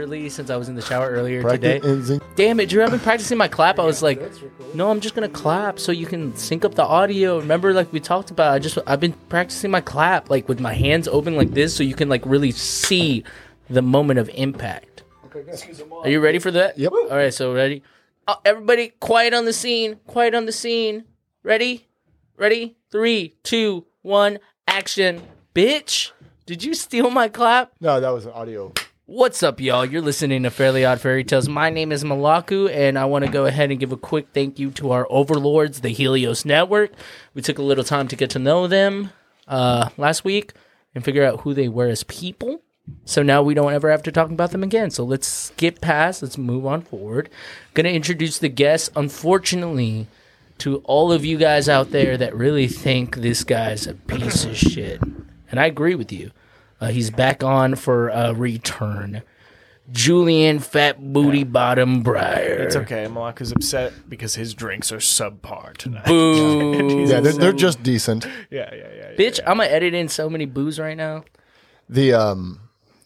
Early since I was in the shower earlier Practice- today. it- Damn it, Drew! I've been practicing my clap. I was like, no, I'm just gonna clap so you can sync up the audio. Remember, like we talked about, I just I've been practicing my clap like with my hands open like this, so you can like really see the moment of impact. Are you ready for that? Yep. All right, so ready? Uh, everybody, quiet on the scene. Quiet on the scene. Ready? Ready? Three, two, one, action. Bitch, did you steal my clap? No, that was an audio. What's up, y'all? You're listening to Fairly Odd Fairy Tales. My name is Malaku, and I want to go ahead and give a quick thank you to our overlords, the Helios Network. We took a little time to get to know them uh, last week and figure out who they were as people. So now we don't ever have to talk about them again. So let's skip past. Let's move on forward. Gonna introduce the guests. Unfortunately, to all of you guys out there that really think this guy's a piece of shit, and I agree with you. Uh, he's back on for a return. Julian Fat Booty Bottom Briar. It's okay. Malaku's upset because his drinks are subpar tonight. Boo. Yeah, they're, they're just decent. yeah, yeah, yeah. yeah. Bitch, I'm gonna edit in so many boos right now. The um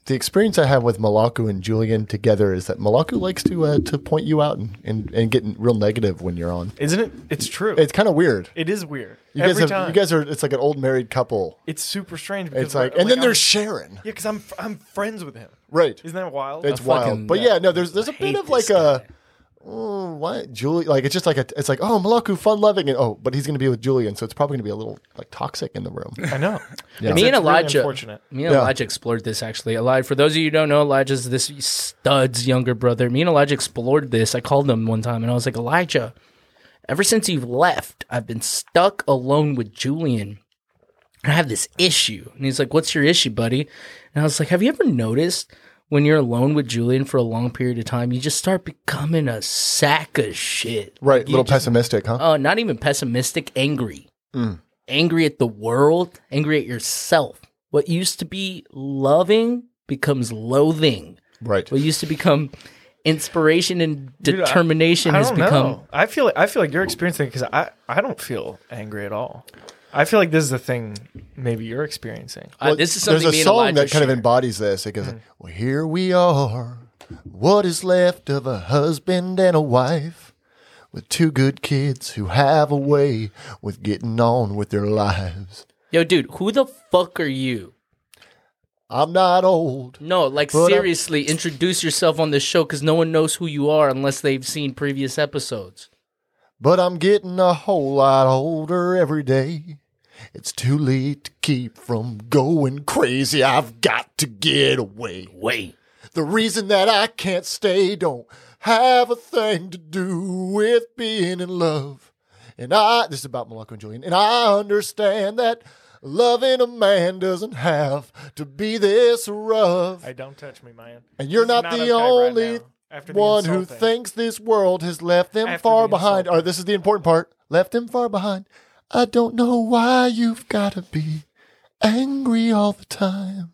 the experience I have with Malaku and Julian together is that Malaku likes to uh, to point you out and, and, and get real negative when you're on. Isn't it? It's true. It's kind of weird. it is weird. You Every guys have, time. you guys are it's like an old married couple. it's super strange. Because It's like we're- and then I'm- there's Sharon. yeah, because I'm I'm friends with him. Right. Isn't that wild? It's I wild. fucking- But yeah, no, there's there's a bit of this like a guy. oh, what Julie like it's just like a it's like oh Malaku fun loving and oh but he's gonna be with Julian so it's probably gonna be a little like toxic in the room. I know. Yeah. Me and It's really Elijah. unfortunate. me and Yeah. Elijah explored this actually. Elijah, for those of you who don't know, Elijah's this stud's younger brother. Me and Elijah explored this. I called him one time and I was like, Elijah, ever since you've left, I've been stuck alone with Julian. I have this issue. And he's like, What's your issue, buddy? And I was like, Have you ever noticed when you're alone with Julian for a long period of time, you just start becoming a sack of shit? Right, a little just- pessimistic, huh? uh, not even pessimistic, angry. Mm. Angry at the world, angry at yourself. What used to be loving becomes loathing. right. What used to become inspiration and Dude, I- determination I has become. know. I feel I feel like you're experiencing because I I don't feel angry at all. I feel like this is the thing maybe you're experiencing. Uh, this is something There's me a and song Elijah that kind of share. embodies this. It goes, "Well, here we are, what is left of a husband and a wife, with two good kids who have a way with getting on with their lives. Yo, dude, who the fuck are you? I'm not old, No, like But, seriously, introduce yourself on this show because no one knows who you are unless they've seen previous episodes. but I'm getting a whole lot older every day." It's too late to keep from going crazy. I've got to get away. Wait. The reason that I can't stay don't have a thing to do with being in love. And I, this is about Malaku and Julian, and I understand that loving a man doesn't have to be this rough. I don't touch me, man. And you're This is not, the right only now, after the one who insulting. thinks this world has left them After far the behind. insulting. Or this is the important part left them far behind. I don't know why you've got to be angry all the time.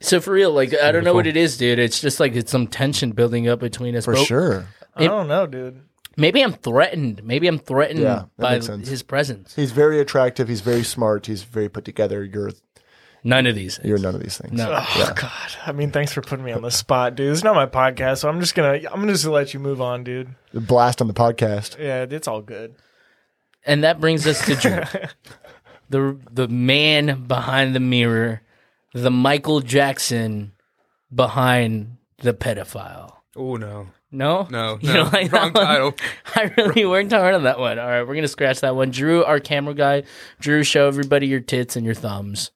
So for real, like I don't know what it is, dude. It's just like it's some tension building up between us. For But sure. I don't know, dude. Maybe I'm threatened. Maybe I'm threatened Yeah, that by makes sense. his presence. He's very attractive. He's very smart. He's very put together. You're None of these. you're none of these things. No. Oh God. I mean, thanks for putting me on the spot, dude. It's not my podcast, so I'm just gonna I'm gonna just let you move on, dude. The blast on the podcast. Yeah, it's all good. And that brings us to Drew, the the man behind the mirror, the Michael Jackson behind the pedophile. Oh no, No, no, You no. don't like wrong title. I really worked hard on that one. All right, we're gonna scratch that one. Drew, our camera guy. Drew, show everybody your tits and your thumbs.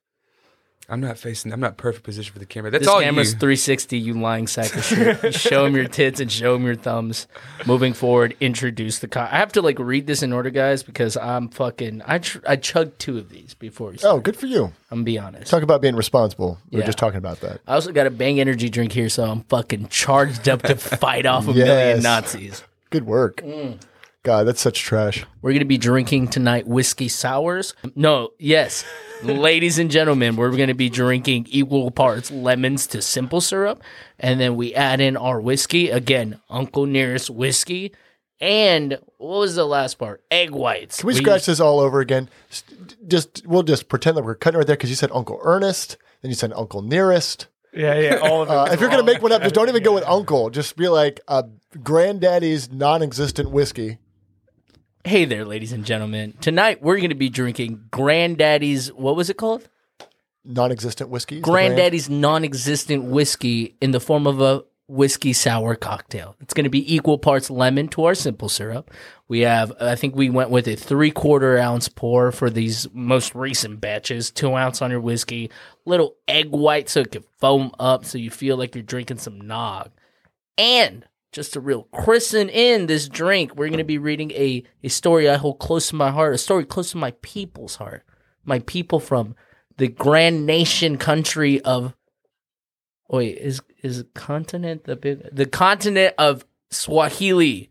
I'm not facing. I'm not perfect position for the camera. That's This all camera's you. 360. You lying sack of shit. You show him your tits and show him your thumbs. Moving forward, introduce the. Co- I have to like read this in order, guys, because I'm fucking. I tr- I chugged two of these before. We Oh, good for you. I'm gonna be honest. Talk about being responsible. We Yeah. We're just talking about that. I also got a bang energy drink here, so I'm fucking charged up to fight off a million Yes. Nazis. Good work. Mm. God, that's such trash. We're going to be drinking tonight whiskey sours. No, yes. Ladies and gentlemen, we're going to be drinking equal parts lemons to simple syrup. And then we add in our whiskey. Again, Uncle Nearest whiskey. And what was the last part? Egg whites. Can we scratch this all over again? Just we'll just pretend that we're cutting right there because you said Uncle Ernest, then you said Uncle Nearest. Yeah, yeah. All of it. Uh, if you're gonna make one up, just don't even go with uncle. Just be like uh, granddaddy's non-existent whiskey. Hey there, ladies and gentlemen. Tonight we're going to be drinking Granddaddy's. What was it called? Non-existent whiskey. is the brand. Granddaddy's non-existent whiskey in the form of a whiskey sour cocktail. It's going to be equal parts lemon to our simple syrup. We have, I think we went with a three quarter ounce pour for these most recent batches, two ounce on your whiskey, little egg white so it can foam up so you feel like you're drinking some nog. And just to real christen in this drink, we're going to be reading a, a story I hold close to my heart, a story close to my people's heart. My people from the grand nation country of wait is is continent the big the continent of Swahili.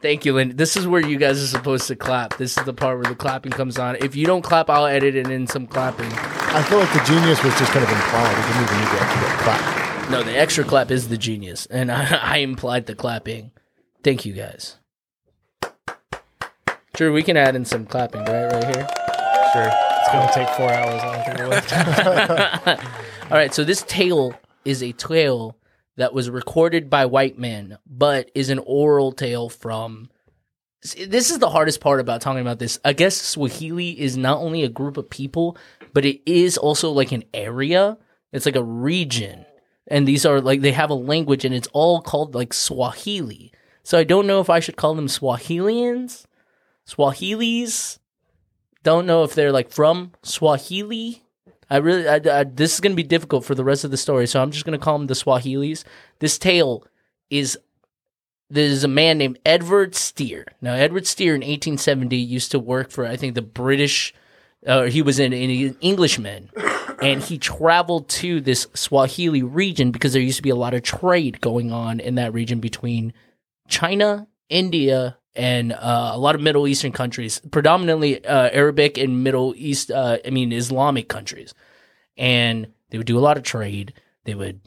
Thank you, Lynn. This is where you guys are supposed to clap. This is the part where the clapping comes on. If you don't clap, I'll edit it in some clapping. I feel like the genius was just kind of implied. Didn't even need to clap. No, the extra clap is the genius, and I, I implied the clapping. Thank you, guys. Sure, we can add in some clapping, right, right here. Sure. It's gonna take four hours. I don't think it. All right, so this tale is a tale that was recorded by white men, but is an oral tale from. This is the hardest part about talking about this. I guess Swahili is not only a group of people, but it is also like an area. It's like a region. And these are like, they have a language and it's all called like Swahili. So I don't know if I should call them Swahilians, Swahilis. Don't know if they're like from Swahili. I really, I, I, this is going to be difficult for the rest of the story, so I'm just going to call them the Swahilis. This tale is there's a man named Edward Steere. Now, Edward Steere in 1870 used to work for, I think, the British. Uh, he was an, an Englishman, and he traveled to this Swahili region because there used to be a lot of trade going on in that region between China, India, and uh, a lot of Middle Eastern countries, predominantly uh, Arabic and Middle East, uh, I mean, Islamic countries. And they would do a lot of trade. They would,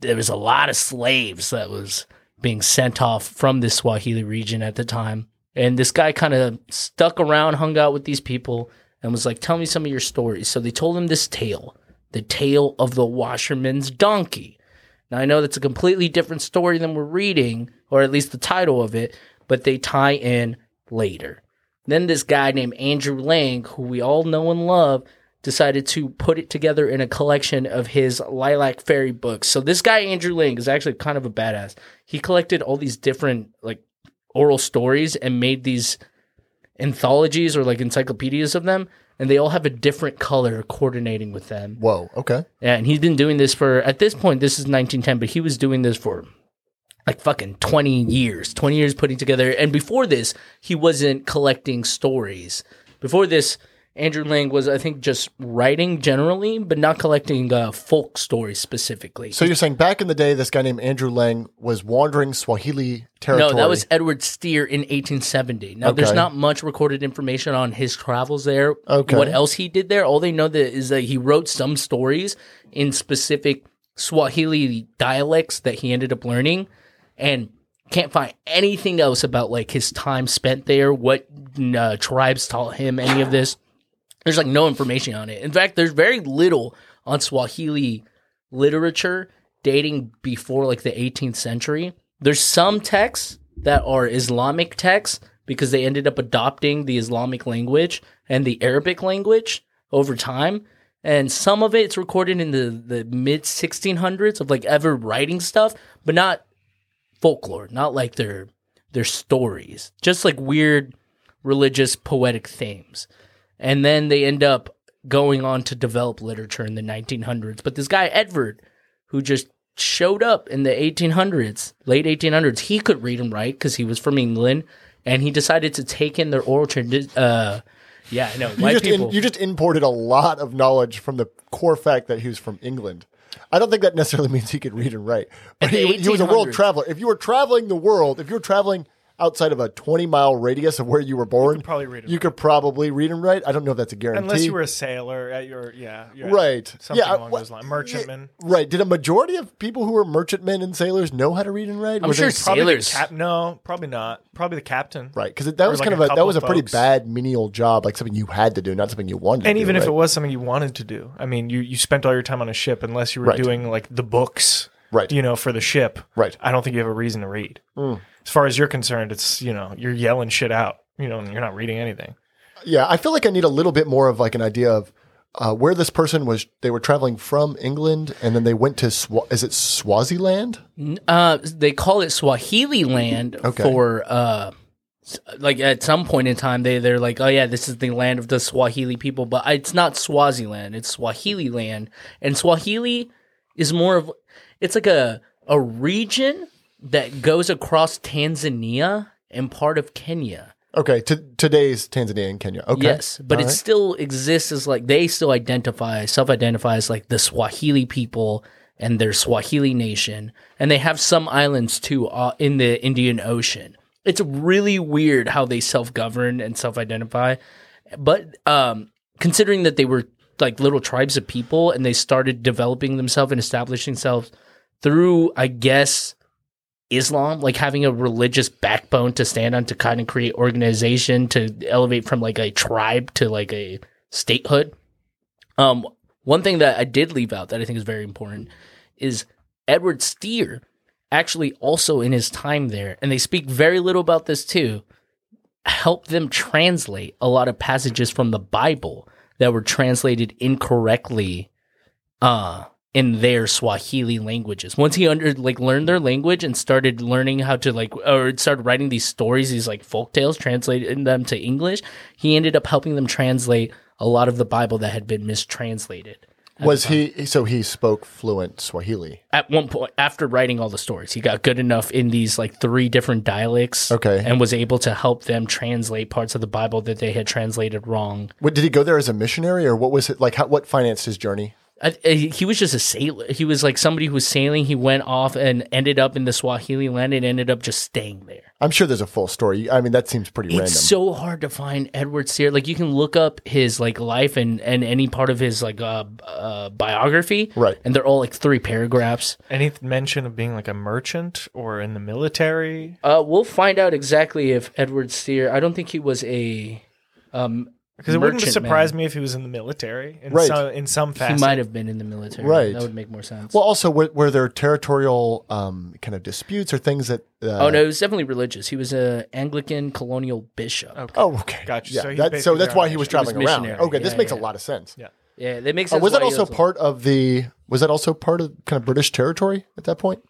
there was a lot of slaves that was being sent off from this Swahili region at the time. And this guy kind of stuck around, hung out with these people, and was like, Tell me some of your stories. So they told him this tale the tale of the washerman's donkey. Now, I know that's a completely different story than we're reading, or at least the title of it, but they tie in later. Then this guy named Andrew Lang, who we all know and love, decided to put it together in a collection of his Lilac Fairy books. So this guy Andrew Lang is actually kind of a badass. He collected all these different like oral stories and made these anthologies or like encyclopedias of them, and they all have a different color coordinating with them. Whoa. Okay. Yeah, and he's been doing this for at this point. This is 1910, but he was doing this for like fucking 20 years. 20 years putting together. And before this, he wasn't collecting stories. Before this, Andrew Lang was, I think, just writing generally, but not collecting uh, folk stories specifically. So you're saying back in the day, this guy named Andrew Lang was wandering Swahili territory? No, that was Edward Steere in 1870. Now, there's not much recorded information on his travels there. Okay. What else he did there? All they know that is that he wrote some stories in specific Swahili dialects that he ended up learning, and can't find anything else about like his time spent there, what uh, tribes taught him, any of this. There's like no information on it. In fact, there's very little on Swahili literature dating before like the 18th century. There's some texts that are Islamic texts because they ended up adopting the Islamic language and the Arabic language over time. And some of it's recorded in the, the mid 1600s of like ever writing stuff, but not folklore, not like their their stories, just like weird religious poetic themes. And then they end up going on to develop literature in the 1900s. But this guy Edward, who just showed up in the 1800s, late 1800s, he could read and write because he was from England, and he decided to take in their oral tradition. Uh, yeah, I know. You White just, people. in, you just imported a lot of knowledge from the core fact that he was from England. I don't think that necessarily means he could read and write. But he, he was a world traveler. If you were traveling the world, if you were traveling outside of a 20 mile radius of where you were born, could probably read and you could probably read and write. I don't know if that's a guarantee. Unless you were a sailor at your yeah, you're Right. something Yeah, along what- those lines, merchantman. right. Did a majority of people who were merchantmen and sailors know how to read and write? I'm Were sure they- Probably the Sailors. cap- no, probably not. Probably the captain. right because that was like kind of a a that was a pretty folks. bad menial job, like something you had to do, not something you wanted. to And do, even if right? it was something you wanted to do, I mean, you, you spent all your time on a ship unless you were Right. doing like the books, Right. You know, for the ship, Right. I don't think you have a reason to read. Mm. As far as you're concerned, it's you know you're yelling shit out, you know, and you're not reading anything. Yeah, I feel like I need a little bit more of like an idea of uh, where this person was. They were traveling from England, and then they went to Swa- is it Swaziland? Uh, they call it Swahili land Okay. for uh, like at some point in time they they're like, oh yeah, this is the land of the Swahili people, but it's not Swaziland, it's Swahili land, and Swahili is more of it's like a a region that goes across Tanzania and part of Kenya. Okay, to today's Tanzania and Kenya. Okay, Yes, but All it right. still exists as like they still identify, self-identify as like the Swahili people and their Swahili nation, and they have some islands too uh, in the Indian Ocean. It's really weird how they self-govern and self-identify, but um, considering that they were like little tribes of people and they started developing themselves and establishing themselves through, I guess, Islam, like having a religious backbone to stand on to kind of create organization to elevate from like a tribe to like a statehood. Um, one thing that I did leave out that I think is very important is Edward Steere actually also in his time there, and they speak very little about this too, helped them translate a lot of passages from the Bible that were translated incorrectly uh in their Swahili languages. Once he under like learned their language and started learning how to like or started writing these stories, these like folk tales, translating them to English, he ended up helping them translate a lot of the Bible that had been mistranslated. was he? So he spoke fluent Swahili. At one point after writing all the stories, he got good enough in these like three different dialects Okay. and was able to help them translate parts of the Bible that they had translated wrong. What, did he go there as a missionary, or what was it like? How, what financed his journey? I, I, he was just a sailor. He was like somebody who was sailing. He went off and ended up in the Swahili land and ended up just staying there. I'm sure there's a full story. I mean, that seems pretty It's random. so hard to find Edward Sear. Like you can look up his like life and and any part of his like uh, uh biography, Right. And they're all like three paragraphs. Any mention of being like a merchant or in the military? Uh, we'll find out exactly if Edward Sear. I don't think he was a. Um, Because it wouldn't merchant surprise man. me if he was in the military in Right. some in some He might have been in the military. Right. That would make more sense. well, also, were, were there territorial um, kind of disputes or things that? Uh, oh no, it was definitely religious. He was a Anglican colonial bishop. Okay. Oh, okay. Gotcha. Yeah, So he's that- so basically that's why he was missionary. traveling He was around. missionary. Okay, this Yeah, makes a yeah. lot of sense. Yeah. Yeah, that makes Uh, sense. was that why he also part of the? Was that also part of kind of British territory at that point?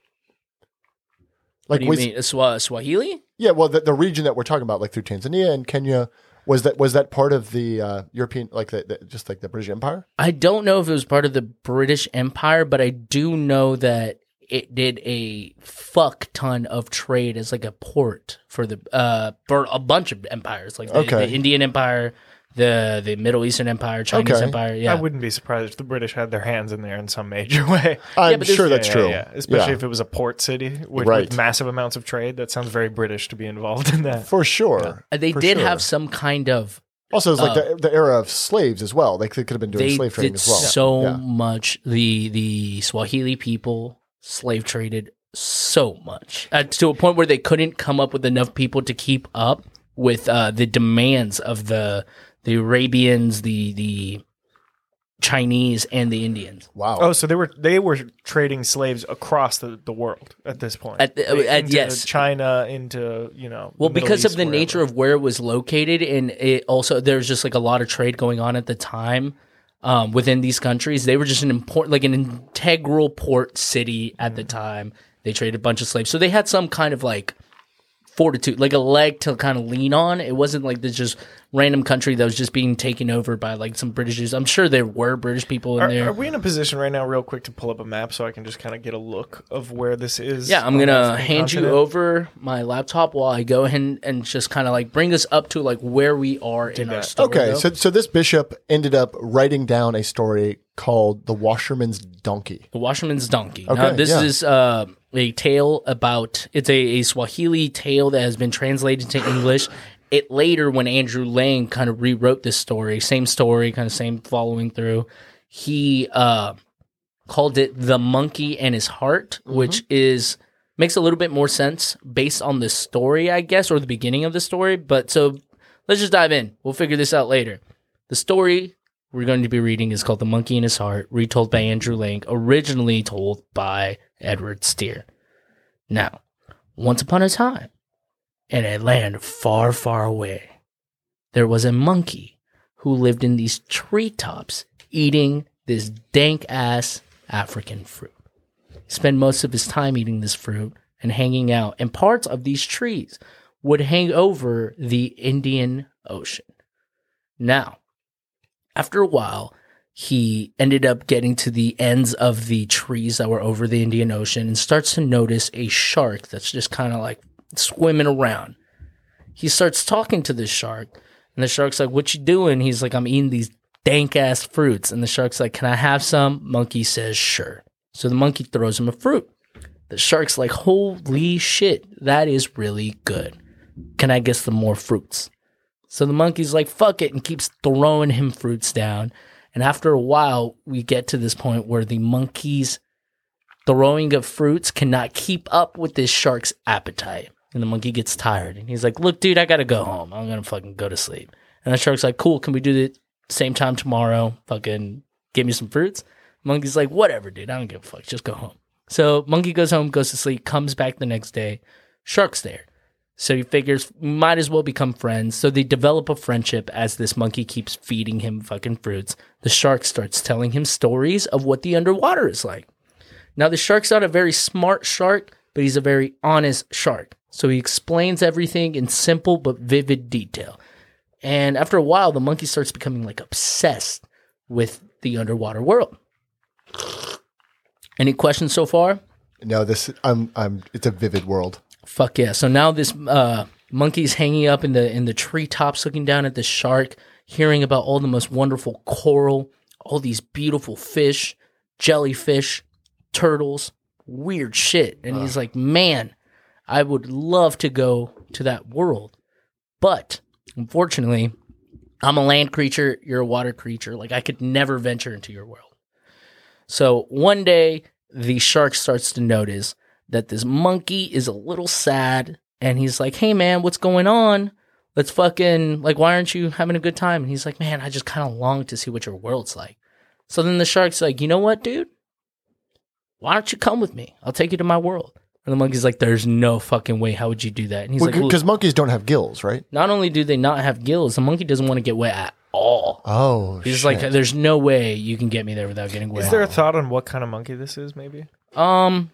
What do you was- mean? Swa- Swahili? Yeah, well, the, the region that we're talking about, like through Tanzania and Kenya, was that was that part of the uh, European, like the, the just like the British Empire? I don't know if it was part of the British Empire, but I do know that it did a fuck ton of trade as like a port for the uh for a bunch of empires, like the, Okay. the Indian Empire, the the Middle Eastern Empire, Chinese Okay. Empire. Yeah, I wouldn't be surprised if the British had their hands in there in some major way. I'm but this- sure that's Yeah, true. yeah, Especially Yeah, if it was a port city with, Right. with massive amounts of trade. That sounds very British to be involved in that. for sure. Uh, they For did sure. have some kind of. Also, it's like uh, the, the era of slaves as well. Like they could have been doing They slave trading did as well. so Yeah. much. The the Swahili people slave traded so much uh, to a point where they couldn't come up with enough people to keep up with uh, the demands of the the Arabians, the the Chinese, and the Indians. Wow. Oh, so they were they were trading slaves across the, the world at this point. At the- They- at- into yes. China into you know. Well, the Middle because of the wherever. nature of where it was located, and it also there's just like a lot of trade going on at the time um, within these countries. They were just an important, like an integral port city at the time. They traded a bunch of slaves, so they had some kind of like fortitude, like a leg to kind of lean on. It wasn't like this just random country that was just being taken over by like some Britishers. I'm sure there were British people in Are, there. are we in a position right now, real quick, to pull up a map so I can just kind of get a look of where this is? Yeah, I'm gonna African hand you over my laptop while I go ahead and just kind of like bring us up to like where we are in our story. okay, though. so so this bishop ended up writing down a story called "The Washerman's Donkey." the Washerman's Donkey. Okay, now this yeah. is uh, a tale about it's a, a Swahili tale that has been translated to English. It later, when Andrew Lang kind of rewrote this story, same story, kind of same following through, he uh, called it "The Monkey and His Heart," which is makes a little bit more sense based on the story, I guess, or the beginning of the story. But so let's just dive in. We'll figure this out later. The story we're going to be reading is called The Monkey in His Heart, retold by Andrew Lang, originally told by Edward Steere. Now, once upon a time, in a land far, far away, there was a monkey who lived in these treetops eating this dank ass African fruit. He spent most of his time eating this fruit and hanging out, and parts of these trees would hang over the Indian Ocean. Now, after a while, he ended up getting to the ends of the trees that were over the Indian Ocean and starts to notice a shark that's just kind of like swimming around. He starts talking to this shark, and the shark's like, What you doing? He's like, I'm eating these dank ass fruits. And the shark's like, Can I have some? Monkey says, Sure. So the monkey throws him a fruit. The shark's like, Holy shit, that is really good. Can I get some more fruits? So the monkey's like, fuck it, and keeps throwing him fruits down. And after a while, we get to this point where the monkey's throwing of fruits cannot keep up with this shark's appetite. And the monkey gets tired. And he's like, look, dude, I gotta go home. I'm gonna fucking go to sleep. And the shark's like, cool, can we do the same time tomorrow? Fucking give me some fruits. Monkey's like, whatever, dude. I don't give a fuck. Just go home. So monkey goes home, goes to sleep, comes back the next day. Shark's there. So he figures might as well become friends. So they develop a friendship as this monkey keeps feeding him fucking fruits. The shark starts telling him stories of what the underwater is like. Now the shark's not a very smart shark, but he's a very honest shark. So he explains everything in simple but vivid detail. And after a while, the monkey starts becoming like obsessed with the underwater world. Any questions so far? No, this I'm I'm. It's a vivid world. Fuck yeah! So now this uh, monkey's hanging up in the in the treetops, looking down at the shark, hearing about all the most wonderful coral, all these beautiful fish, jellyfish, turtles, weird shit, and he's like, "Man, I would love to go to that world, but unfortunately, I'm a land creature. You're a water creature. Like I could never venture into your world." So one day, the shark starts to notice that this monkey is a little sad and he's like, Hey man, what's going on? Let's fucking, like, why aren't you having a good time? And he's like, Man, I just kind of long to see what your world's like. So then the shark's like, You know what, dude? Why don't you come with me? I'll take you to my world. And the monkey's like, There's no fucking way. How would you do that? And he's like, Because "Well, monkeys don't have gills, right? Not only do they not have gills, the monkey doesn't want to get wet at all. Oh, He's shit. like, There's no way you can get me there without getting wet. Is there a thought on what kind of monkey this is? Maybe Um,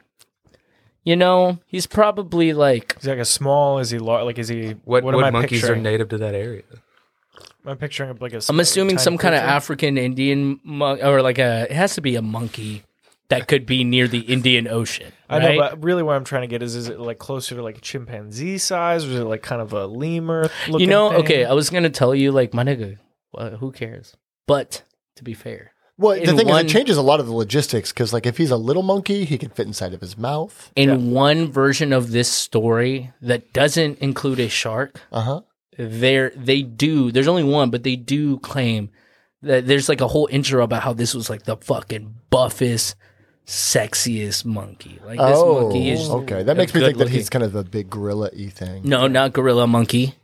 you know, he's probably like is he like a small? Is he lar- like? Is he What, What, what, am I monkeys picturing? are native to that area? I'm I picturing like a? I'm assuming tiny some kind of? African Indian mon- or like a it has to be a monkey that could be near the Indian Ocean. I know, right? but really, what I'm trying to get is: is it like closer to like chimpanzee size, or is it like kind of a lemur? you looking know, thing? okay, I was gonna tell you like my nigga, well, who cares? But to be fair, Well, the thing one- is, it changes a lot of the logistics because, like, if he's a little monkey, he can fit inside of his mouth. in one version of this story that doesn't include a shark, Uh huh. there they do. There's only one, but they do claim that there's like a whole intro about how this was like the fucking buffest, sexiest monkey. Like this Oh, monkey is okay. That makes me think that he's kind of a big gorilla-y thing. No, not gorilla monkey.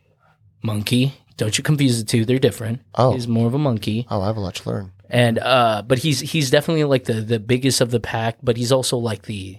Monkey. Don't you confuse the two. They're different. Oh. He's more of a monkey. Oh, I have a lot to learn. And uh but he's he's definitely like the the biggest of the pack, but he's also like the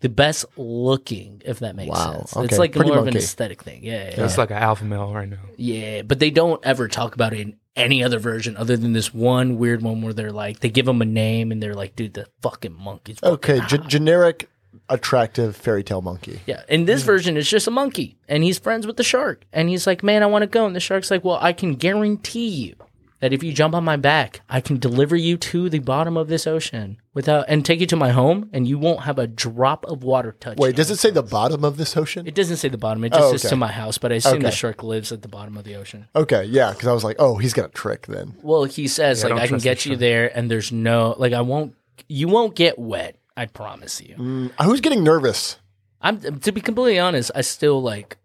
the best looking, if that makes Wow. sense. Okay. It's like Pretty more of an aesthetic thing. Yeah, yeah. It's like an alpha male right now. Yeah, but they don't ever talk about it in any other version other than this one weird one where they're like they give him a name and they're like, dude, the fucking monkey's fucking Okay, hot." ge- generic, attractive fairy tale monkey. Yeah. In this hmm. version, it's just a monkey and he's friends with the shark. And he's like, man, I want to go. And the shark's like, well, I can guarantee you that if you jump on my back, I can deliver you to the bottom of this ocean without and take you to my home and you won't have a drop of water touch. Wait, does it say the bottom of this ocean? It doesn't say the bottom. It just Oh, says okay. to my house, but I assume the Okay. shark lives at the bottom of the ocean. Okay, yeah, because I was like, oh, he's got a trick then. Well, he says Yeah, like don't I can trust get you there and there's no like I won't you won't get wet. I I promise you. Mm, who's getting nervous? I'm to be completely honest. I still like.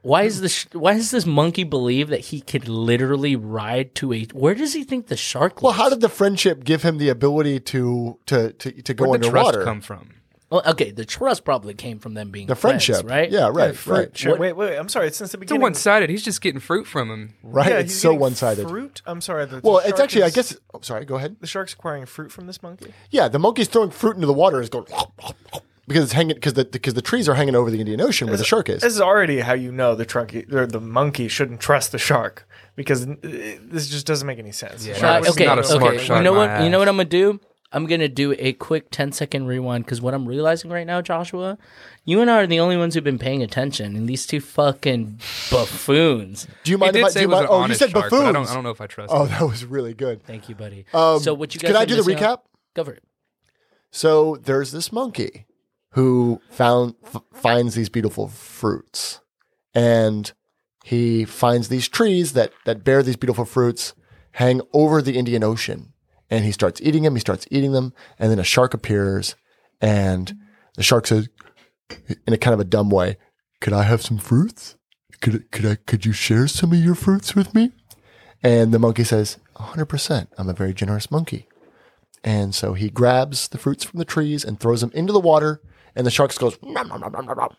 Why is this? Why does this monkey believe that he could literally ride to a? Where does he think the shark? Well, how did the friendship give him the ability to to to, to go Where'd the trust come from? Well, okay, the trust probably came from them being The friends, friendship, right? Yeah, right, fruit. right, Sure. Wait, wait. I'm sorry. It's Since the beginning. It's beginning, one sided. He's just getting fruit from him. right. Yeah, it's he's so one sided. Fruit. I'm sorry. The, the Well, it's shark actually, I is- guess. Oh, sorry, go ahead. the shark's acquiring fruit from this monkey. Yeah, the monkey's throwing fruit into the water and is going because it's hanging because the because the trees are hanging over the Indian Ocean where the shark is. This is already how you know the trunky or the monkey shouldn't trust the shark because uh, this just doesn't make any sense. Yeah, The Uh, okay, not a smart okay. shot You know what? my You know what I'm gonna do? I'm gonna do a quick 10 second rewind because what I'm realizing right now, Joshua, you and I are the only ones who've been paying attention, and these two fucking buffoons. do you He mind did if I say do it you mind? Oh, you said shark, buffoons. I don't, I don't know if I trust Oh, him. that was really good. Thank you, buddy. Um, so what you guys? Can I do the missing out- recap? Go for it. So there's this monkey who found f- finds these beautiful fruits, and he finds these trees that that bear these beautiful fruits hang over the Indian Ocean, and he starts eating them. He starts eating them, and then a shark appears, and the shark says, in a kind of a dumb way, "Could I have some fruits? Could could I could you share some of your fruits with me?" And the monkey says, "100 percent. I'm a very generous monkey." And so he grabs the fruits from the trees and throws them into the water, and the shark goes, "Nom, nom, nom, nom, nom, nom."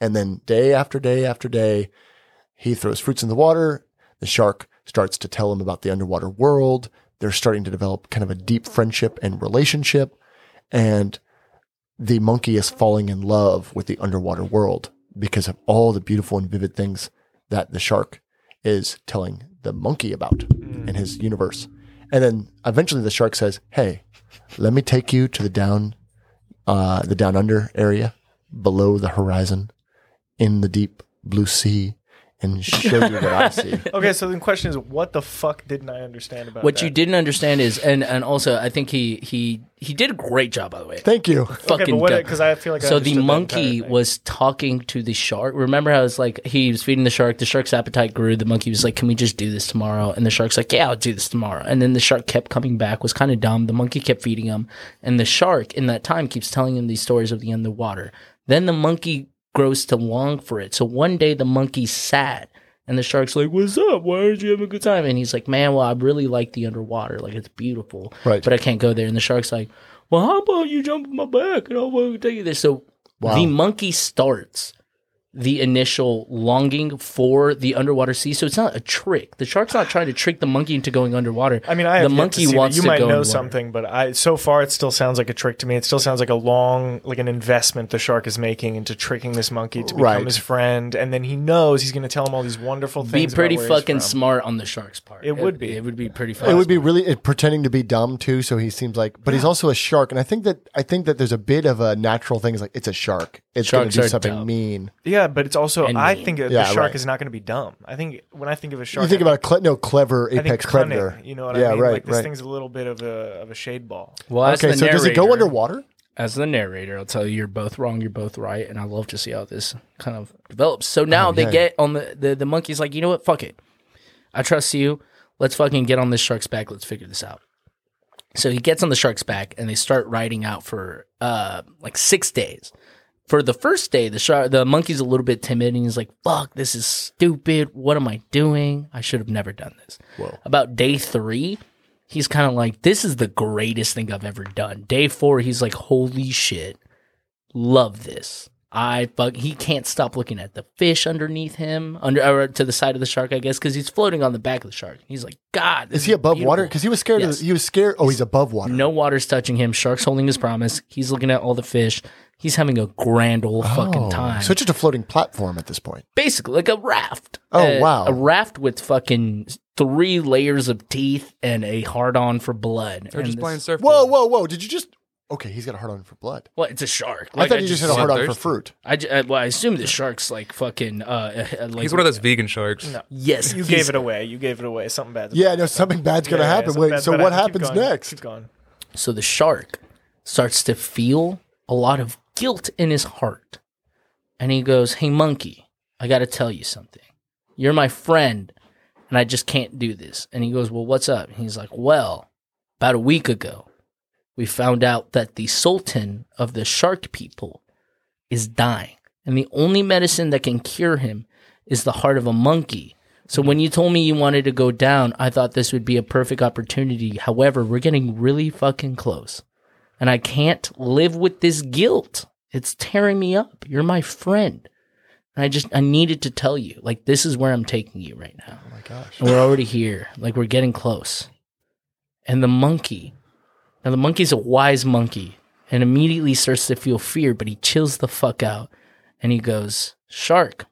and then day after day after day, he throws fruits in the water. The shark starts to tell him about the underwater world. They're starting to develop kind of a deep friendship and relationship, and the monkey is falling in love with the underwater world because of all the beautiful and vivid things that the shark is telling the monkey about in his universe. And then eventually the shark says, "Hey, let me take you to the down, uh, the down under area, below the horizon, in the deep blue sea, and show you what I see." Okay, so the question is, what the fuck didn't I understand about What that? you didn't understand is, and and also, I think he he he did a great job, by the way. Thank you. Okay, Fucking but what? dumb. Because I feel like I so the understood that monkey entire thing. was talking to the shark. Remember how it's like he was feeding the shark. The shark's appetite grew. The monkey was like, "Can we just do this tomorrow?" And the shark's like, "Yeah, I'll do this tomorrow." And then the shark kept coming back. Was kind of dumb. The monkey kept feeding him, and the shark in that time keeps telling him these stories of the underwater. Then the monkey grows to long for it. So one day the monkey's sad. And the shark's like, "What's up? Why aren't you having a good time?" And he's like, "Man, well, I really like the underwater. Like it's beautiful, Right. But I can't go there." And the shark's like, "Well, how about you jump on my back and I'll take you there?" So Wow. the monkey starts the initial longing for the underwater sea. So it's not a trick. The shark's not trying to trick the monkey into going underwater. I mean, I the have yet monkey to see wants You to might go know underwater. something, but I so far it still sounds like a trick to me. It still sounds like a long, like an investment the shark is making into tricking this monkey to become Right. his friend, and then he knows he's going to tell him all these wonderful things. Be pretty about where he's fucking from. smart on the shark's part. It would be. It would be pretty. Fun. It would be really it, pretending to be dumb too. So he seems like, but he's also a shark, and I think that I think that there's a bit of a natural thing. Is like it's a shark. It's going to do something dumb. mean. Yeah, but it's also And I mean. think that Yeah, the shark right. is not going to be dumb. I think when I think of a shark, You think I about a cle- no clever I think apex cunning, predator. You know what Yeah, I mean? right, Like this right. thing's a little bit of a of a shade ball. well, as Okay, the so does it go narrator- underwater? As the narrator, I'll tell you, you're both wrong. You're both right, and I love to see how this kind of develops. So now they yeah. get on the, the the monkey's like, you know what? Fuck it. I trust you. Let's fucking get on this shark's back. Let's figure this out. So he gets on the shark's back, and they start riding out for uh like six days. For the first day, the shark, the monkey's a little bit timid, and he's like, "Fuck, this is stupid. What am I doing? I should have never done this." Whoa. About day three, he's kind of like, "This is the greatest thing I've ever done." Day four, he's like, "Holy shit, love this." I fuck. He can't stop looking at the fish underneath him, under or to the side of the shark, I guess, because he's floating on the back of the shark. He's like, "God, this Is he above water? Because he was scared. Yes. Of, he was scared. Oh, he's above water. No water's touching him. Shark's holding his promise. He's looking at all the fish. He's having a grand old fucking Oh, time. So it's just a floating platform at this point. Basically, like a raft. Oh, Uh, wow. A raft with fucking three layers of teeth and a hard on for blood. They're And just this- playing surfboard. Whoa, whoa, whoa! Did you just? Okay, he's got a hard on for blood. Well, it's a shark. I thought you just had a hard on for fruit. I, ju- uh, well, I assume the shark's like fucking. Uh, uh, like, He's one of those vegan sharks. No. Yes, You gave it away. You gave it away. Something bad. Yeah, no, something bad's gonna happen. Wait, so what happens Keep going. next? Keep going. So the shark starts to feel a lot of guilt in his heart. And he goes, Hey, monkey, I got to tell you something. You're my friend, and I just can't do this. And he goes, Well, what's up? And he's like, Well, about a week ago, we found out that the sultan of the shark people is dying. And the only medicine that can cure him is the heart of a monkey. So when you told me you wanted to go down, I thought this would be a perfect opportunity. However, we're getting really fucking close. And I can't live with this guilt. It's tearing me up. You're my friend. And I just I needed to tell you. Like this is where I'm taking you right now. Oh my gosh. And we're already here. Like we're getting close. And the monkey. Now the monkey's a wise monkey and immediately starts to feel fear, but he chills the fuck out and he goes, Shark,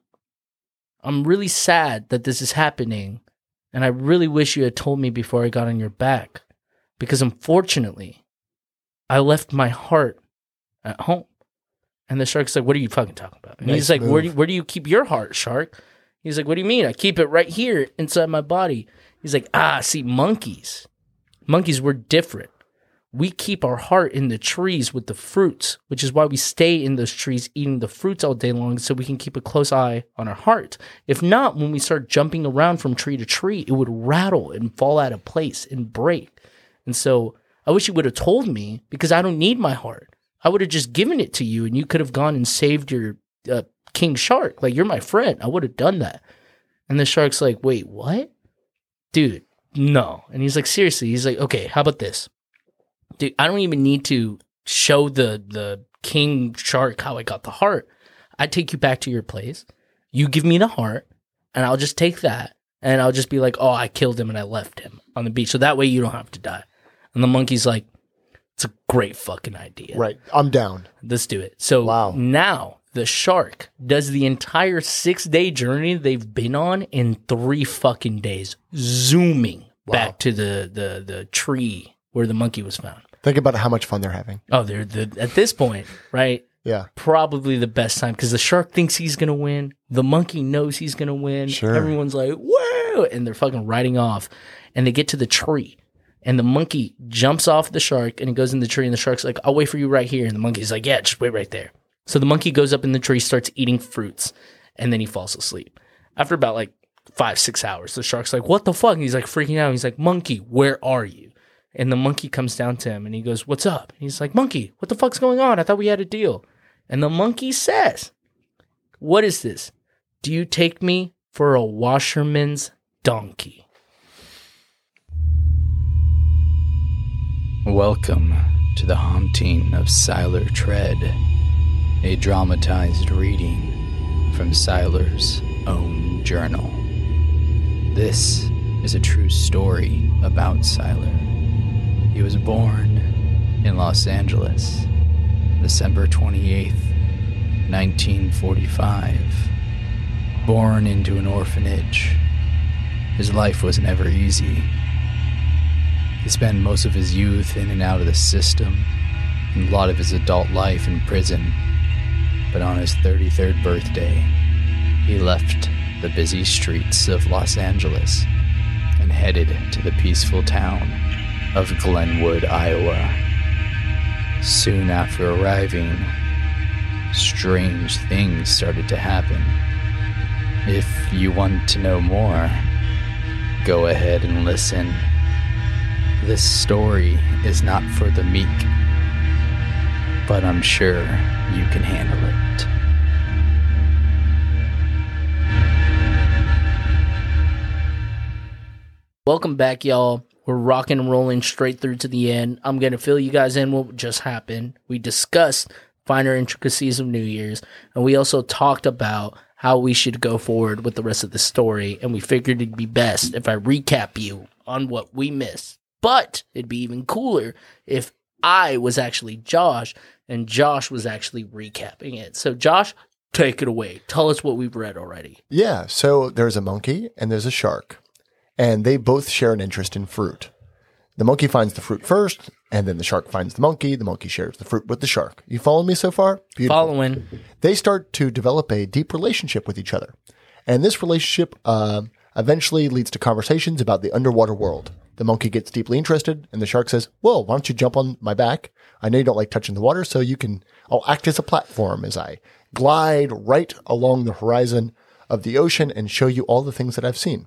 I'm really sad that this is happening. And I really wish you had told me before I got on your back. Because unfortunately, I left my heart at home. And the shark's like, What are you fucking talking about? And he's Nice like, where do, where do you keep your heart, shark? He's like, What do you mean? I keep it right here inside my body. He's like, Ah, see, monkeys. Monkeys, we're different. We keep our heart in the trees with the fruits, which is why we stay in those trees eating the fruits all day long so we can keep a close eye on our heart. If not, when we start jumping around from tree to tree, it would rattle and fall out of place and break. And so I wish you would have told me because I don't need my heart. I would have just given it to you and you could have gone and saved your uh, king shark. Like, you're my friend. I would have done that. And the shark's like, wait, what? Dude, no. And he's like, seriously. He's like, okay, how about this? Dude, I don't even need to show the the king shark how I got the heart. I take you back to your place. You give me the heart, and I'll just take that, and I'll just be like, oh, I killed him and I left him on the beach. So that way you don't have to die. And the monkey's like, it's a great fucking idea. Right. I'm down. Let's do it. So Wow. now the shark does the entire six day journey they've been on in three fucking days, zooming back to the, the, the tree where the monkey was found. Think about how much fun they're having. Oh, they're the, at this point, right? Yeah. Probably the best time because the shark thinks he's gonna win. The monkey knows he's gonna win. Sure. Everyone's like, "Whoa!" and they're fucking riding off, and they get to the tree, and the monkey jumps off the shark and it goes in the tree, and the shark's like, "I'll wait for you right here," and the monkey's like, "Yeah, just wait right there." So the monkey goes up in the tree, starts eating fruits, and then he falls asleep. After about like five, six hours, the shark's like, "What the fuck?" And he's like freaking out. He's like, "Monkey, where are you?" And the monkey comes down to him and he goes, What's up? And he's like, Monkey, what the fuck's going on? I thought we had a deal. And the monkey says, What is this? Do you take me for a washerman's donkey? Welcome to the haunting of Siler Tread, a dramatized reading from Siler's own journal. This is a true story about Siler. He was born in Los Angeles, December 28th, 1945. Born into an orphanage, his life was never easy. He spent most of his youth in and out of the system, and a lot of his adult life in prison. But on his 33rd birthday, he left the busy streets of Los Angeles and headed to the peaceful town of Glenwood, Iowa. Soon after arriving, strange things started to happen. If you want to know more, go ahead and listen. This story is not for the meek, but I'm sure you can handle it. Welcome back, y'all. We're rocking and rolling straight through to the end. I'm going to fill you guys in what just happened. We discussed finer intricacies of New Year's, and we also talked about how we should go forward with the rest of the story. And we figured it'd be best if I recap you on what we missed. But it'd be even cooler if I was actually Josh and Josh was actually recapping it. So, Josh, take it away. Tell us what we've read already. Yeah. So there's a monkey and there's a shark, and they both share an interest in fruit. The monkey finds the fruit first, and then the shark finds the monkey. The monkey shares the fruit with the shark. You following me so far? Beautiful. Following. They start to develop a deep relationship with each other. And this relationship uh, eventually leads to conversations about the underwater world. The monkey gets deeply interested, and the shark says, Well, why don't you jump on my back? I know you don't like touching the water, so you can, I'll act as a platform as I glide right along the horizon of the ocean and show you all the things that I've seen.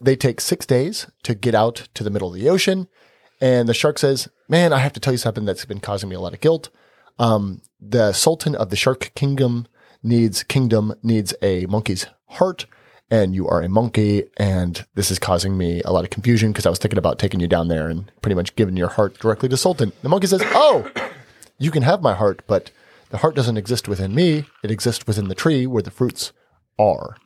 They take six days to get out to the middle of the ocean, And the shark says, Man, I have to tell you something that's been causing me a lot of guilt. Um, the Sultan of the Shark Kingdom needs kingdom needs a monkey's heart, and you are a monkey, and this is causing me a lot of confusion because I was thinking about taking you down there and pretty much giving your heart directly to Sultan. The monkey says, Oh, you can have my heart, but the heart doesn't exist within me. It exists within the tree where the fruits are.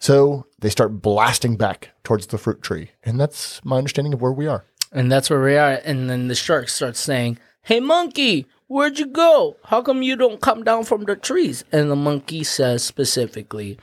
So they start blasting back towards the fruit tree. And that's my understanding of where we are. And that's where we are. And then the shark starts saying, Hey, monkey, where'd you go? How come you don't come down from the trees? And the monkey says specifically,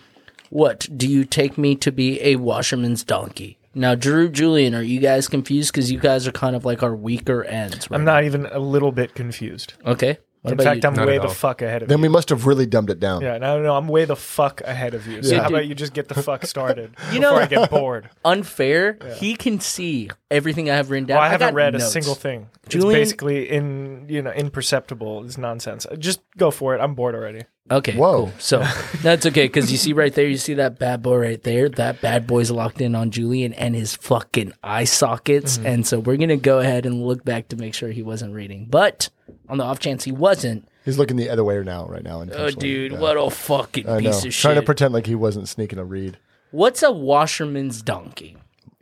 What, do you take me to be a washerman's donkey? Now, Drew, Julian, are you guys confused? Because you guys are kind of like our weaker ends. Right I'm not even a little bit confused. Okay. What In fact, you? I'm Not way the all. fuck ahead of you. Then you. we must have really dumbed it down. Yeah, no, no, I'm way the fuck ahead of you. So Yeah, how about you just get the fuck started You before know- I get bored? Unfair. He can see everything I have written down. Well, I haven't got read a single thing. Julian- It's basically in you know imperceptible. It's nonsense. Just go for it. I'm bored already. Okay. Whoa. Cool. So that's okay because you see right there, you see that bad boy right there. That bad boy's locked in on Julian and his fucking eye sockets. Mm-hmm. And so we're gonna go ahead and look back to make sure he wasn't reading. But on the off chance he wasn't, He's looking the other way now, right now. oh dude, Yeah. what a fucking I know. piece of shit. Trying to pretend like he wasn't sneaking a read. What's a washerman's donkey?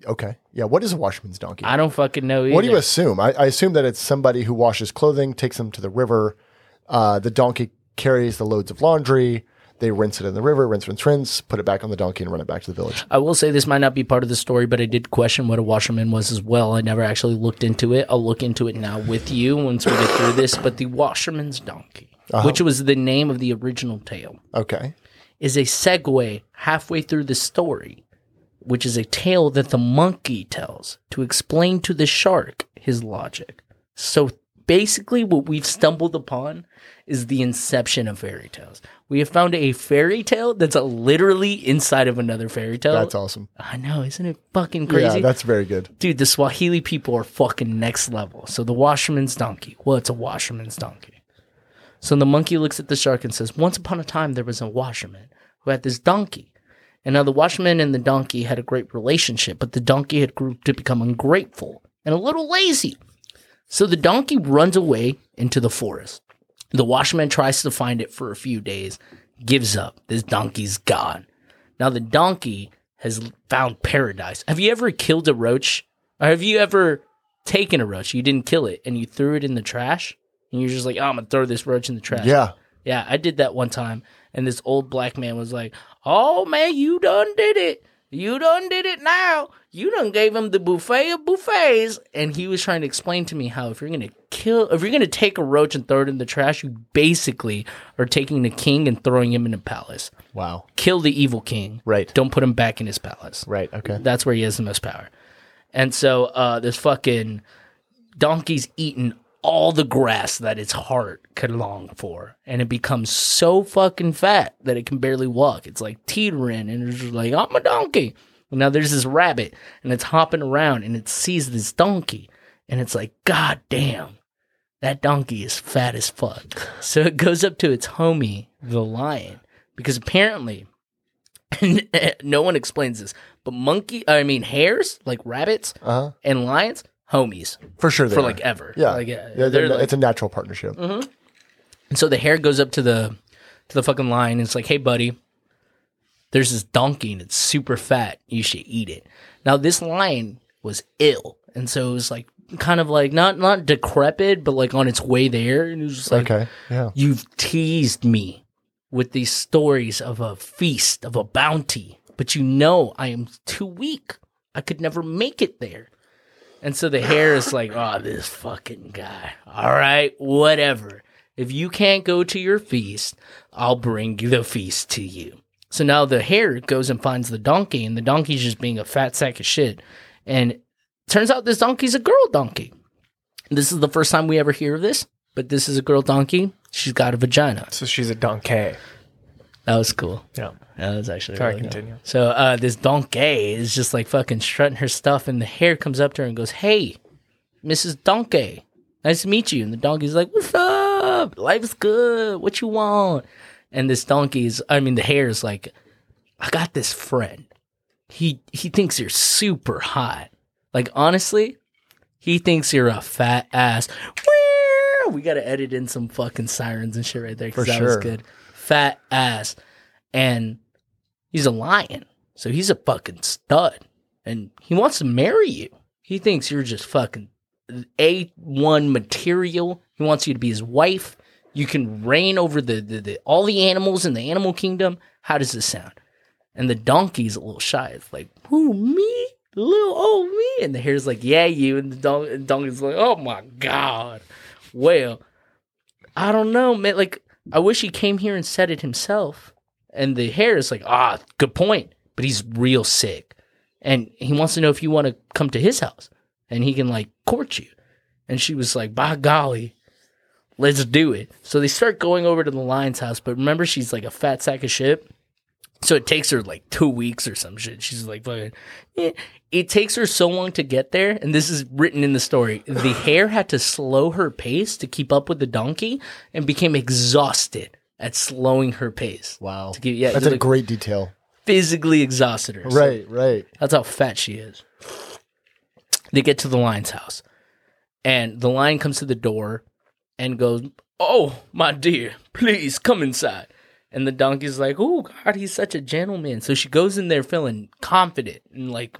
Okay. Yeah. What is a washerman's donkey? I don't fucking know. Either. What do you assume? I, I assume that it's somebody who washes clothing, takes them to the river. Uh, the donkey carries the loads of laundry. They rinse it in the river, rinse, rinse, rinse, put it back on the donkey and run it back to the village. I will say this might not be part of the story, but I did question what a washerman was as well. I never actually looked into it. I'll look into it now with you once we get through this. But the washerman's donkey, uh-huh. which was the name of the original tale, Okay. is a segue halfway through the story, which is a tale that the monkey tells to explain to the shark his logic. So basically, what we've stumbled upon is the inception of fairy tales. We have found a fairy tale that's literally inside of another fairy tale. That's awesome. I know, isn't it fucking crazy? Yeah, that's very good. Dude, the Swahili people are fucking next level. So the washerman's donkey. Well, it's a washerman's donkey. So the monkey looks at the shark and says, Once upon a time there was a washerman who had this donkey. And now the washerman and the donkey had a great relationship, but the donkey had grew to become ungrateful and a little lazy. So the donkey runs away into the forest. The washerman tries to find it for a few days, gives up. This donkey's gone. Now the donkey has found paradise. Have you ever killed a roach? Or have you ever taken a roach? You didn't kill it and you threw it in the trash? And you're just like, oh, I'm going to throw this roach in the trash. Yeah. Yeah, I did that one time. And this old black man was like, Oh man, you done did it. You done did it now. You done gave him the buffet of buffets. And he was trying to explain to me how if you're gonna kill if you're gonna take a roach and throw it in the trash, you basically are taking the king and throwing him in a palace. Wow. Kill the evil king. Right. Don't put him back in his palace. Right. Okay. That's where he has the most power. And so uh, this fucking donkey's eating all the grass that its heart could long for. And it becomes so fucking fat that it can barely walk. It's like teetering and it's just like, I'm a donkey. Now there's this rabbit and it's hopping around and it sees this donkey and it's like, God damn, that donkey is fat as fuck. So it goes up to its homie, the lion, because apparently and no one explains this, but monkey, I mean hares, like rabbits Uh huh. and lions, homies For sure. For are. like ever. Yeah. like, yeah they're they're- like- Mm-hmm. it's a natural partnership. and so the hare goes up to the to the fucking lion and it's like, "Hey, buddy, there's this donkey and it's super fat. You should eat it." Now this lion was ill, and so it was like kind of like not not decrepit, but like on its way there, and it was just like, okay. Yeah. You've teased me with these stories of a feast, of a bounty, but you know I am too weak. I could never make it there. And so the hare is like, oh, this fucking guy. All right, whatever. If you can't go to your feast, I'll bring the feast to you. So now the hare goes and finds the donkey, and the donkey's just being a fat sack of shit. And turns out this donkey's a girl donkey. This is the first time we ever hear of this, but this is a girl donkey. She's got a vagina. So she's a donkey. That was cool. Yeah. That was actually Sorry, really cool. So uh, this donkey is just like fucking strutting her stuff, and the hare comes up to her and goes, "Hey, Mrs. Donkey, nice to meet you." And the donkey's like, "What's up? Life's good. What you want?" And this donkey's, I mean, the hare is like, "I got this friend. He he thinks you're super hot. Like honestly, He thinks you're a fat ass. We gotta edit in some fucking sirens and shit right there because For that was sure. good. Fat ass, and he's a lion, so he's a fucking stud, and he wants to marry you. He thinks you're just fucking a one material. He wants you to be his wife. You can reign over the, the, the all the animals in the animal kingdom. How does this sound? And the donkey's a little shy. It's like, who me? Little old me? And the hare's like, yeah, you. And the don- donkey's like, oh my god. Well, I don't know, man. Like, I wish he came here and said it himself. And the hare is like, ah, good point. But he's real sick. And he wants to know if you want to come to his house and he can like court you. And she was like, by golly, let's do it. So they start going over to the lion's house. But remember, she's like a fat sack of shit. So it takes her like two weeks or some shit. She's like, fucking, eh. it takes her so long to get there. And this is written in the story. The hare had to slow her pace to keep up with the donkey and became exhausted at slowing her pace. Wow. To give- yeah, That's a like- great detail. Physically exhausted her. So Right, right. that's how fat she is. They get to the lion's house, and the lion comes to the door and goes, "Oh, my dear, please come inside." And the donkey's like, "Oh God, he's such a gentleman." So she goes in there feeling confident and like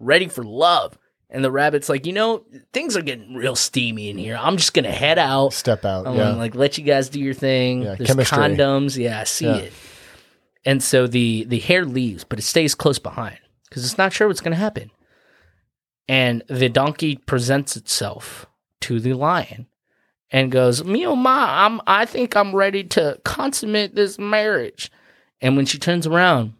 ready for love. And the rabbit's like, "You know, things are getting real steamy in here. I'm just gonna head out. Step out. I'm yeah. like let you guys do your thing. Yeah, There's chemistry. condoms. Yeah, I see Yeah. it. And so the the hare leaves, but it stays close behind because it's not sure what's going to happen. And the donkey presents itself to the lion and goes, "Me oh my, I'm I think I'm ready to consummate this marriage." And when she turns around,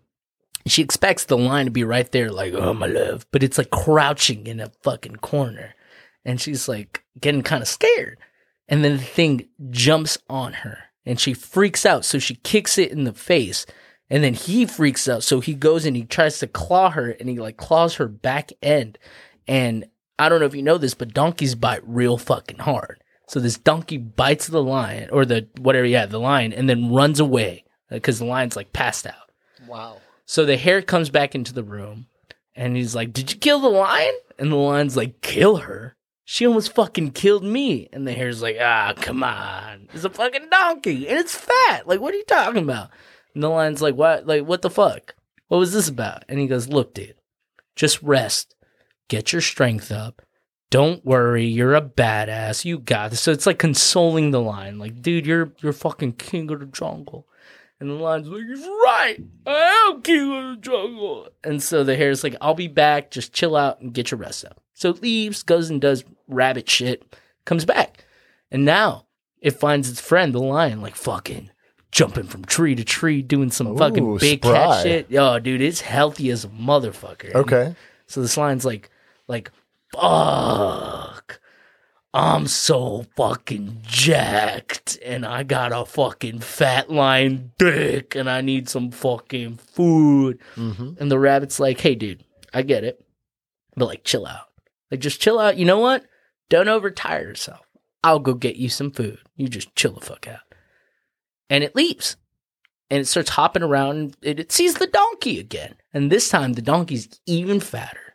she expects the lion to be right there, like, "Oh my love," but it's like crouching in a fucking corner, and she's like getting kind of scared. And then the thing jumps on her and she freaks out. So she kicks it in the face. And then he freaks out. So he goes and he tries to claw her and he like claws her back end. And I don't know if you know this, but donkeys bite real fucking hard. So this donkey bites the lion or the whatever, yeah, the lion and then runs away because the lion's like passed out. wow. So the hare comes back into the room and he's like, Did you kill the lion? And the lion's like, Kill her? She almost fucking killed me. And the hare's like, Ah, come on. It's a fucking donkey and it's fat. Like, what are you talking about? And the lion's like, What? Like, what the fuck? What was this about? And he goes, Look, dude, just rest. Get your strength up. Don't worry, you're a badass. You got this. So it's like consoling the lion. Like, dude, you're you're fucking king of the jungle. And the lion's like, he's right. I am king of the jungle. And so the hare's like, I'll be back. Just chill out and get your rest up. So it leaves, goes and does rabbit shit, comes back. And now it finds its friend, the lion, like fucking jumping from tree to tree, doing some fucking big spry. cat shit. Yo, dude, it's healthy as a motherfucker. Okay. So this lion's like, like, fuck. I'm so fucking jacked and I got a fucking fat line dick and I need some fucking food. Mm-hmm. And the rabbit's like, hey, dude, I get it. But like, chill out. Like, just chill out. You know what? Don't overtire yourself. I'll go get you some food. You just chill the fuck out. And it leaves. And it starts hopping around. And it sees the donkey again. And this time, the donkey's even fatter,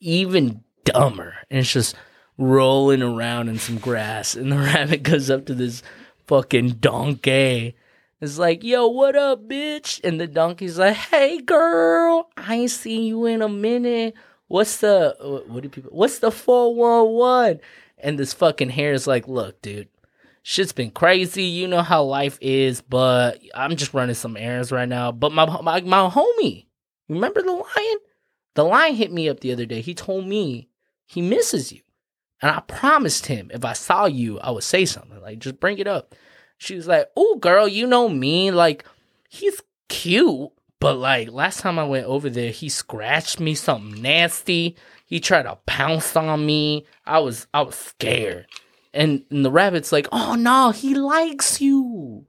even dumber. And it's just rolling around in some grass. And the rabbit goes up to this fucking donkey. It's like, yo, what up, bitch? And the donkey's like, hey, girl, I ain't seen you in a minute. What's the, what do people, what's the 411? And this fucking hare is like, look, dude, shit's been crazy. You know how life is, but I'm just running some errands right now. But my, my, my homie, remember the lion? The lion hit me up the other day. He told me he misses you. And I promised him if I saw you, I would say something. Like, just bring it up. She was like, Oh, girl, you know me. Like, he's cute. But, like, last time I went over there, he scratched me something nasty. He tried to pounce on me. I was, I was scared. And, and the rabbit's like, Oh, no, he likes you.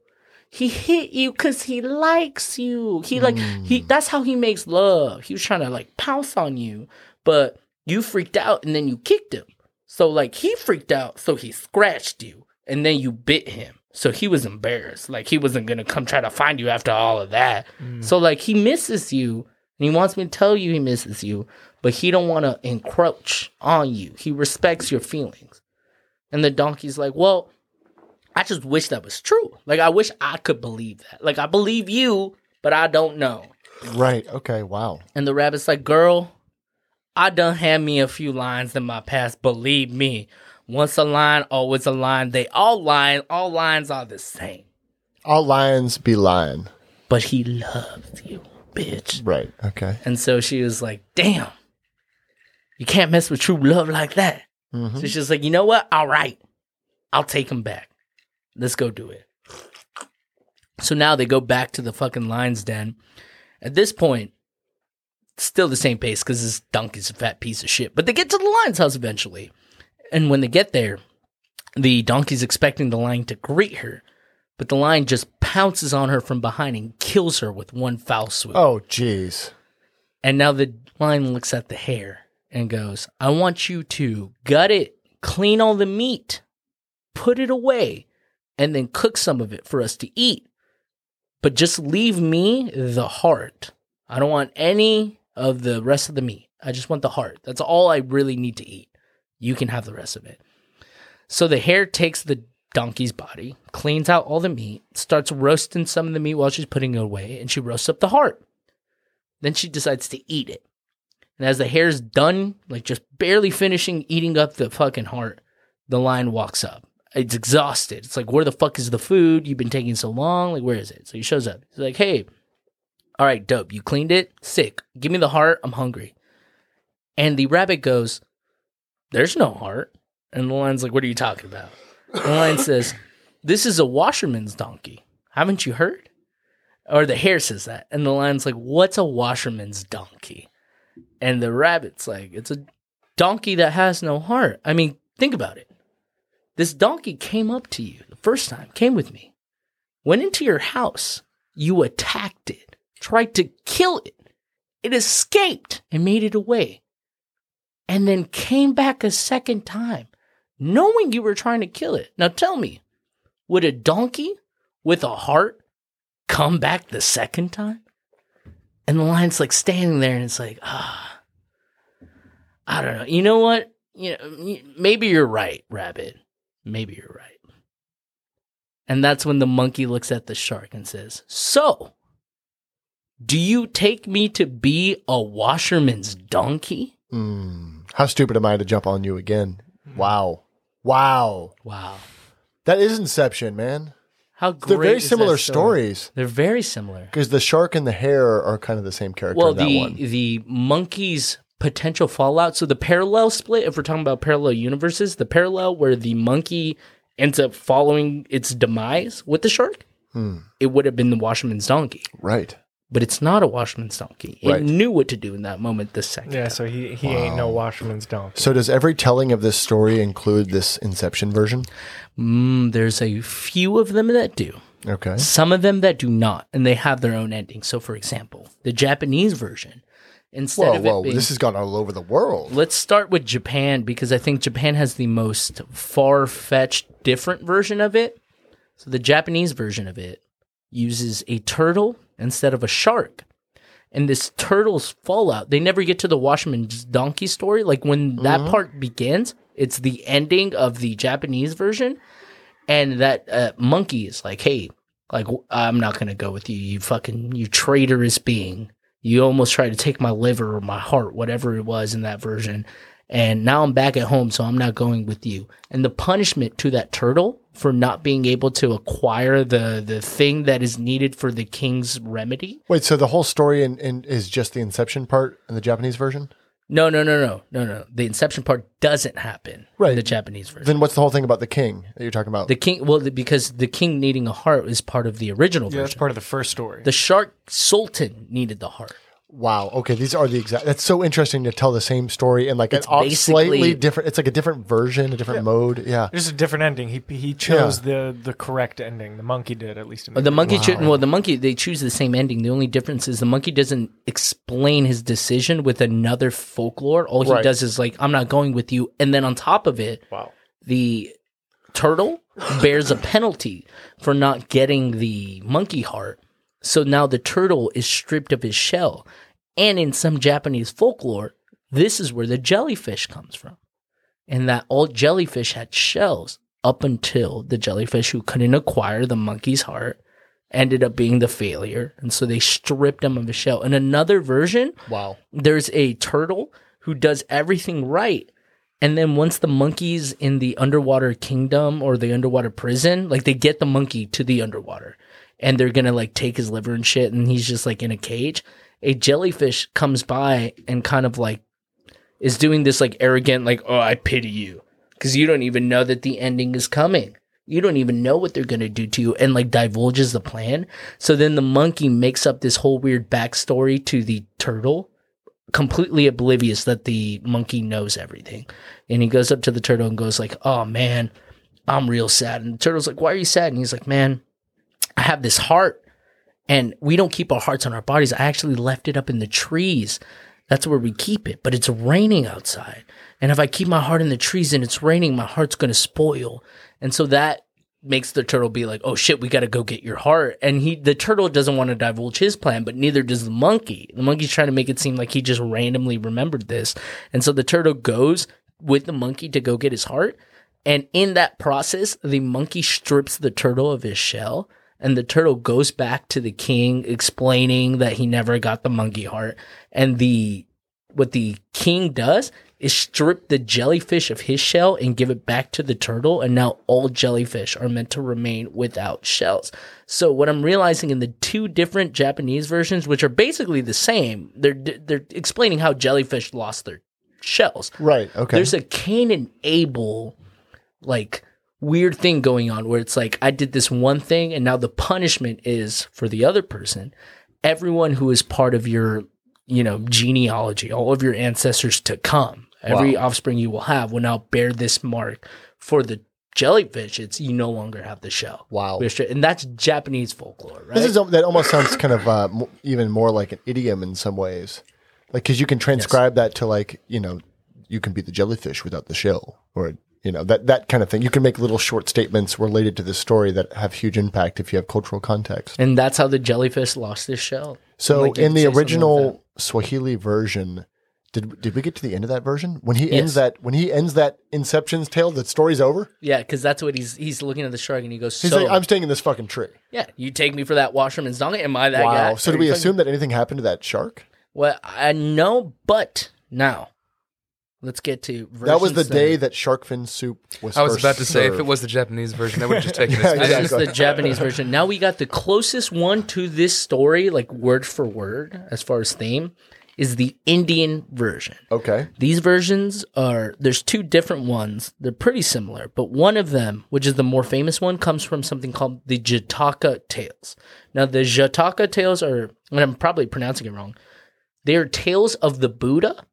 He hit you because he likes you. He like he hmm. that's how he makes love. He was trying to like pounce on you, but you freaked out and then you kicked him. So like he freaked out, so he scratched you, and then you bit him. So he was embarrassed. Like he wasn't gonna come try to find you after all of that. Mm. So like he misses you, and he wants me to tell you he misses you, but he don't want to encroach on you. He respects your feelings. And the donkey's like, "Well, I just wish that was true. Like I wish I could believe that. Like I believe you, but I don't know." Right. Okay. Wow. And the rabbit's like, "Girl, I done had me a few lines in my past. Believe me, once a line, always a line. They all line. All lines are the same. All lines be lying. But he loves you, bitch." Right. Okay. And so she was like, damn, you can't mess with true love like that. Mhm. So she's like, you know what? All right, I'll take him back. Let's go do it. So now they go back to the fucking lion's den. At this point, still the same pace because this donkey's a fat piece of shit. But they get to the lion's house eventually. And when they get there, the donkey's expecting the lion to greet her. But the lion just pounces on her from behind and kills her with one foul swoop. Oh, jeez. And now the lion looks at the hare and goes, I want you to gut it, clean all the meat, put it away, and then cook some of it for us to eat. But just leave me the heart. I don't want any of the rest of the meat. I just want the heart. That's all I really need to eat. You can have the rest of it. So the hare takes the donkey's body, cleans out all the meat, starts roasting some of the meat while she's putting it away, and she roasts up the heart. Then she decides to eat it. And as the hare's done, like just barely finishing eating up the fucking heart, the lion walks up. It's exhausted. It's like, where the fuck is the food? You've been taking so long. Like, where is it? So he shows up. He's like, hey, all right, dope. You cleaned it? Sick. Give me the heart. I'm hungry. And the rabbit goes, there's no heart. And the lion's like, what are you talking about? The lion says, this is a washerman's donkey. Haven't you heard? Or the hare says that. And the lion's like, what's a washerman's donkey? And the rabbit's like, it's a donkey that has no heart. I mean, think about it. This donkey came up to you the first time, came with me, went into your house. You attacked it, tried to kill it. It escaped and made it away. And then came back a second time, knowing you were trying to kill it. Now tell me, would a donkey with a heart come back the second time? And the lion's like standing there and it's like, ah, I don't know. You know what? You know, maybe you're right, rabbit. Maybe you're right. And that's when the monkey looks at the shark and says, So, do you take me to be a washerman's donkey? Mm. How stupid am I to jump on you again? Wow. Wow. Wow. That is Inception, man. How great They're very similar story? stories They're very similar. because the shark and the hare are kind of the same character Well, in that the one. the monkey's potential fallout. So the parallel split, if we're talking about parallel universes, the parallel where the monkey ends up following its demise with the shark, Hmm. it would have been the washerman's donkey. Right. But it's not a washman's donkey. It Right. knew what to do in that moment. The second, Yeah, time. so he, he ain't no washerman's donkey. So does every telling of this story include this Inception version? mm, there's a few of them that do. Okay. Some of them that do not, and they have their own ending. So, for example, the Japanese version, instead Whoa, of it whoa. being This has gone all over the world. Let's start with Japan because I think Japan has the most far fetched, different version of it. So the Japanese version of it uses a turtle instead of a shark. And this turtle's fallout, they never get to the washerman's donkey story. Like when that part begins, it's the ending of the Japanese version. And that uh, monkey is like, hey, like, I'm not going to go with you, you fucking, you traitorous being. You almost tried to take my liver or my heart, whatever it was in that version. And now I'm back at home, so I'm not going with you. And the punishment to that turtle for not being able to acquire the, the thing that is needed for the king's remedy. Wait, so the whole story in, in, is just the Inception part in the Japanese version? No, no, no, no, no, no. The inception part doesn't happen in Right. the Japanese version. Then what's the whole thing about the king that you're talking about? the king, well, the, because the king needing a heart is part of the original Yeah, that's version. part of the first story. the shark sultan needed the heart. Wow. Okay, these are the exact. That's so interesting to tell the same story in like It's an slightly different. It's like a different version, a different mode. Yeah. There's a different ending. He he chose the the correct ending. The monkey did at least. In But the monkey, choo- Wow. well, the monkey, they choose the same ending. The only difference is the monkey doesn't explain his decision with another folklore. All he Right. does is like, I'm not going with you. And then on top of it, wow. the turtle bears a penalty for not getting the monkey heart. So now the turtle is stripped of his shell. And in some Japanese folklore, this is where the jellyfish comes from. And that all jellyfish had shells up until the jellyfish who couldn't acquire the monkey's heart ended up being the failure. And so they stripped him of his shell. In another version, Wow. there's a turtle who does everything right. And then once the monkey's in the underwater kingdom or the underwater prison, like they get the monkey to the underwater and they're gonna like take his liver and shit and he's just like in a cage. A jellyfish comes by and kind of like is doing this like arrogant, like, oh, I pity you. Cause you don't even know that the ending is coming. You don't even know what they're gonna do to you and like divulges the plan. So then the monkey makes up this whole weird backstory to the turtle completely oblivious that the monkey knows everything. And he goes up to the turtle and goes like, "Oh man, I'm real sad." And the turtle's like, "Why are you sad?" And he's like, "Man, I have this heart and we don't keep our hearts on our bodies. I actually left it up in the trees. That's where we keep it, but it's raining outside. And if I keep my heart in the trees and it's raining, my heart's going to spoil." And so that makes the turtle be like, "Oh shit, we got to go get your heart." And he the turtle doesn't want to divulge his plan, but neither does the monkey. The monkey's trying to make it seem like he just randomly remembered this. And so the turtle goes with the monkey to go get his heart, and in that process, the monkey strips the turtle of his shell. And the turtle goes back to the king explaining that he never got the monkey heart. And the what the king does is strip the jellyfish of his shell and give it back to the turtle and now all jellyfish are meant to remain without shells so what i'm realizing in the two different japanese versions which are basically the same they're they're explaining how jellyfish lost their shells Right. Okay. there's a cain and abel like weird thing going on where it's like i did this one thing and now the punishment is for the other person. Everyone who is part of your you know genealogy all of your ancestors to come every offspring you will have will now bear this mark for the jellyfish. It's you no longer have the shell. Wow. and that's japanese folklore right? This is that almost sounds kind of uh, even more like an idiom in some ways, like because you can transcribe that to like you know you can be the jellyfish without the shell, or you know that that kind of thing. You can make little short statements related to the story that have huge impact if you have cultural context. and that's how the jellyfish lost his shell So Like, in the something like original Swahili version. Did, did we get to the end of that version when he ends that when he ends that Inception's tale? The story's over. yeah because that's what he's he's looking at the shark and he goes He's so like, "I'm staying in this fucking tree." Yeah, you take me for that washerman's donkey. Am I that wow. guy? So do we assume that anything happened to that shark? Well, I know, but now let's get to That was the seven. day that shark fin soup was. I was first about to say if it was the Japanese version, that would have just taken Yeah, its This place. exactly. is the Japanese version. Now we got the closest one to this story, like word for word, as far as theme, is the Indian version. Okay. These versions are there's two different ones. They're pretty similar, but one of them, which is the more famous one, comes from something called the Jataka tales. Now the Jataka tales are, and I'm probably pronouncing it wrong. They are tales of the Buddha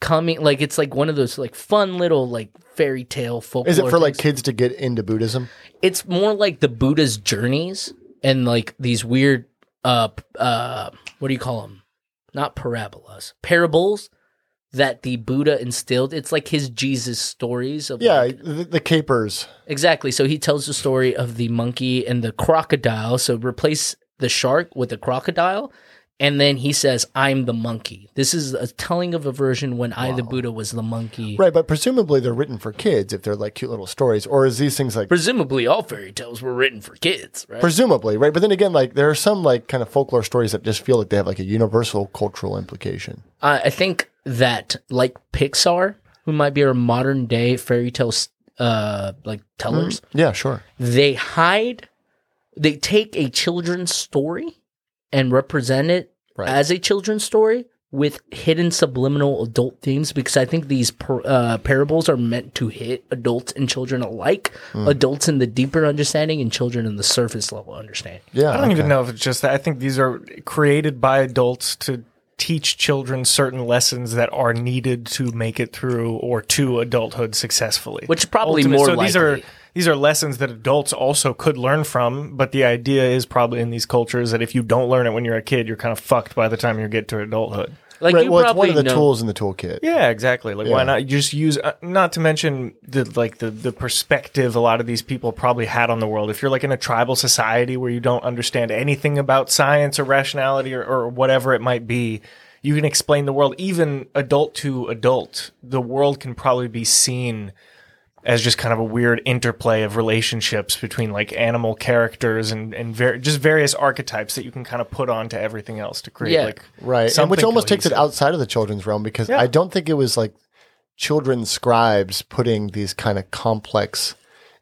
coming like it's like one of those like fun little like fairy tale folklore. Is it for like kids to get into Buddhism? It's more like the Buddha's journeys and like these weird uh uh what do you call them? Not parabolas, parables that the Buddha instilled. It's like his Jesus stories of Yeah, like- the, the capers. exactly. So he tells the story of the monkey and the crocodile. So replace the shark with the crocodile. And then he says, I'm the monkey. This is a telling of a version when I, the Buddha, was the monkey. Right, but presumably they're written for kids if they're like cute little stories. Or is these things like Presumably, all fairy tales were written for kids, right? presumably, right? But then again, like there are some like kind of folklore stories that just feel like they have like a universal cultural implication. Uh, I think that like Pixar, who might be our modern day fairy tale uh like tellers, Yeah, sure. they hide they take a children's story and represent it Right. as a children's story with hidden subliminal adult themes because I think these par- uh, parables are meant to hit adults and children alike, Hmm. adults in the deeper understanding and children in the surface level understanding. Yeah. I don't okay. even know if it's just that. I think these are created by adults to teach children certain lessons that are needed to make it through or to adulthood successfully. Which is probably Ultimate- more so these are likely. These are lessons that adults also could learn from, but the idea is probably in these cultures that if you don't learn it when you're a kid, you're kind of fucked by the time you get to adulthood. Like Right, you well, it's one of the know, tools in the toolkit. Yeah, exactly. Like, why not just use? Uh, not to mention the like the the perspective a lot of these people probably had on the world. If you're like in a tribal society where you don't understand anything about science or rationality or, or whatever it might be, you can explain the world, even adult to adult. The world can probably be seen as just kind of a weird interplay of relationships between like animal characters and and ver- just various archetypes that you can kind of put onto everything else to create Yeah. like Right. And which almost takes it outside of the children's realm because Yeah. I don't think it was like children scribes putting these kind of complex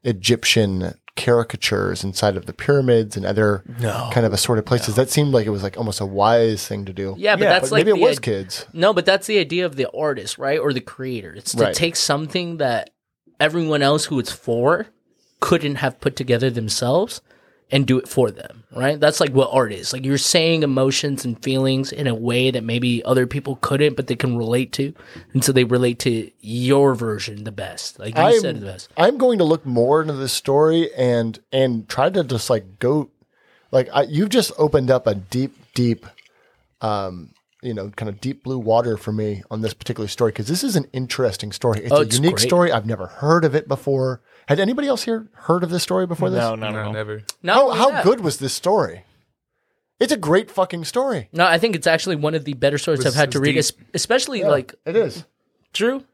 Egyptian caricatures inside of the pyramids and other No. kind of assorted places. That seemed like it was like almost a wise thing to do. Yeah, but Yeah, that's But like maybe it was id- kids. No, but that's the idea of the artist, right? Or the creator. It's to Right. take something that everyone else who it's for couldn't have put together themselves and do it for them, right? That's like what art is. Like you're saying emotions and feelings in a way that maybe other people couldn't, but they can relate to. And so they relate to your version the best. Like you I'm, said the best. I'm going to look more into this story and and try to just like go like I, you've just opened up a deep deep um you know kind of deep blue water for me on this particular story because this is an interesting story it's Oh, a it's unique great. story i've never heard of it before had anybody else here heard of this story before this no, no, No, no. never. No, how, how good was this story it's a great fucking story No, I think it's actually one of the better stories Was- I've had to read, deep. es- especially like it is Drew.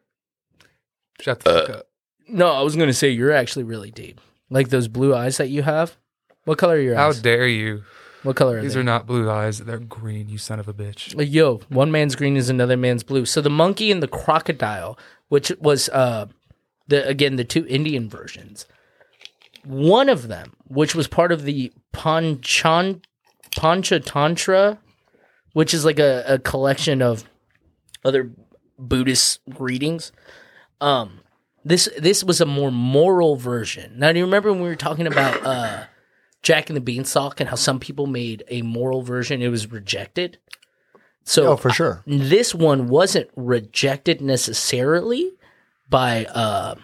Shut the fuck up. Uh, no, I was going to say you're actually really deep. Like those blue eyes that you have. What color are your How eyes? How dare you? What color are These they? are not blue eyes. They're green, you son of a bitch. Like, Yo, one man's green is another man's blue. So the monkey and the crocodile, which was uh the again the two Indian versions. One of them, which was part of the Panchan Panchatantra, which is like a, a collection of other Buddhist readings. Um this this was a more moral version. Now do you remember when we were talking about uh Jack and the Beanstalk and how some people made a moral version, it was rejected. So oh for sure this one wasn't rejected necessarily by uh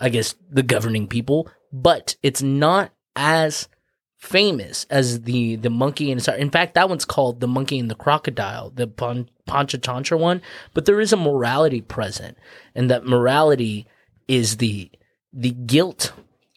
I guess the governing people, but it's not as famous as the the monkey and in fact that one's called the monkey and the crocodile the Pan- panchatantra one but there is a morality present and that morality is the the guilt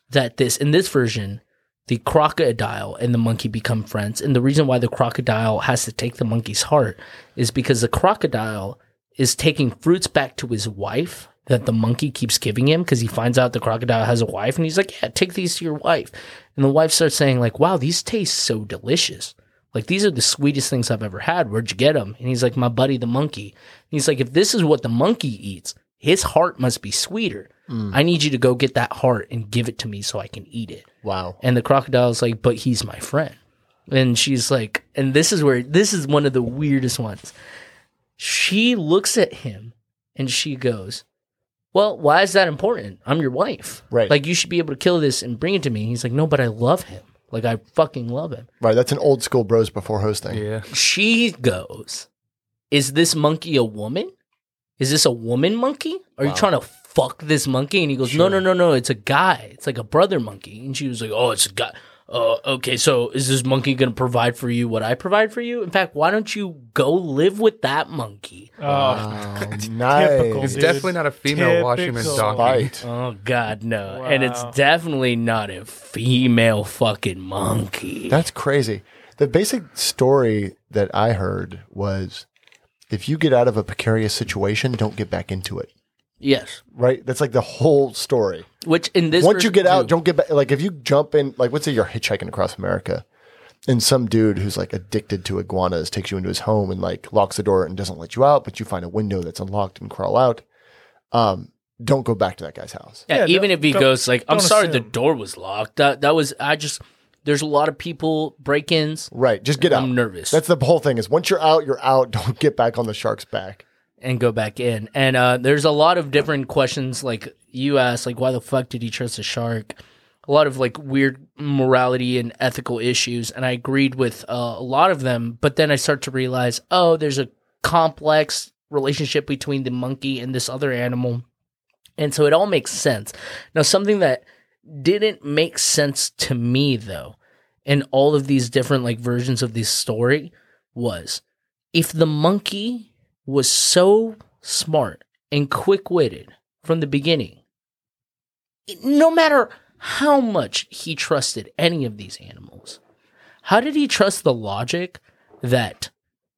that this in this version the crocodile and the monkey become friends. And the reason why the crocodile has to take the monkey's heart is because the crocodile is taking fruits back to his wife that the monkey keeps giving him because he finds out the crocodile has a wife and he's like yeah take these to your wife. And the wife starts saying like wow these taste so delicious. Like these are the sweetest things i've ever had. Where'd you get them and he's like my buddy the monkey. And he's like if this is what the monkey eats his heart must be sweeter mm. i need you to go get that heart and give it to me so i can eat it wow and the crocodile's like, but he's my friend. And she's like, and this is where this is one of the weirdest ones. She looks at him and she goes, Well, why is that important? I'm your wife. Right. Like you should be able to kill this and bring it to me. He's like, No, but I love him. Like I fucking love him. right that's an old school bros before hosting Yeah. She goes, Is this monkey a woman? Is this a woman monkey? Are you trying to fuck this monkey? And he goes, No, no, no, no. It's a guy. It's like a brother monkey. And she was like, Oh, it's a guy. Uh, okay, so is this monkey going to provide for you what I provide for you? In fact, why don't you go live with that monkey? Oh, Wow, Typical, nice It's Dude, definitely not a female washerman typical. donkey. Right. Oh, God, no. And it's definitely not a female fucking monkey. That's crazy. The basic story that I heard was if you get out of a precarious situation, don't get back into it. yes. Right? That's like the whole story. Which in this Once you get out, too- don't get back. Like if you jump in, like let's say you're hitchhiking across America and some dude who's like addicted to iguanas takes you into his home and like locks the door and doesn't let you out, but you find a window that's unlocked and crawl out. Um, don't go back to that guy's house. Yeah, Yeah, even if he goes like, "I'm don't sorry, the door was locked." That that was I just. There's a lot of people break-ins Right. Just get out. I'm nervous. That's the whole thing is once you're out, you're out. Don't get back on the shark's back. and go back in. And uh, there's a lot of different questions. Like you asked, like why the fuck did he trust a shark? A lot of like weird morality and ethical issues, and I agreed with uh, a lot of them. But then I start to realize, oh, there's a complex relationship between the monkey and this other animal, and so it all makes sense. Now, something that didn't make sense to me though in all of these different like versions of this story was if the monkey was so smart and quick-witted from the beginning no matter how much he trusted any of these animals how did he trust the logic that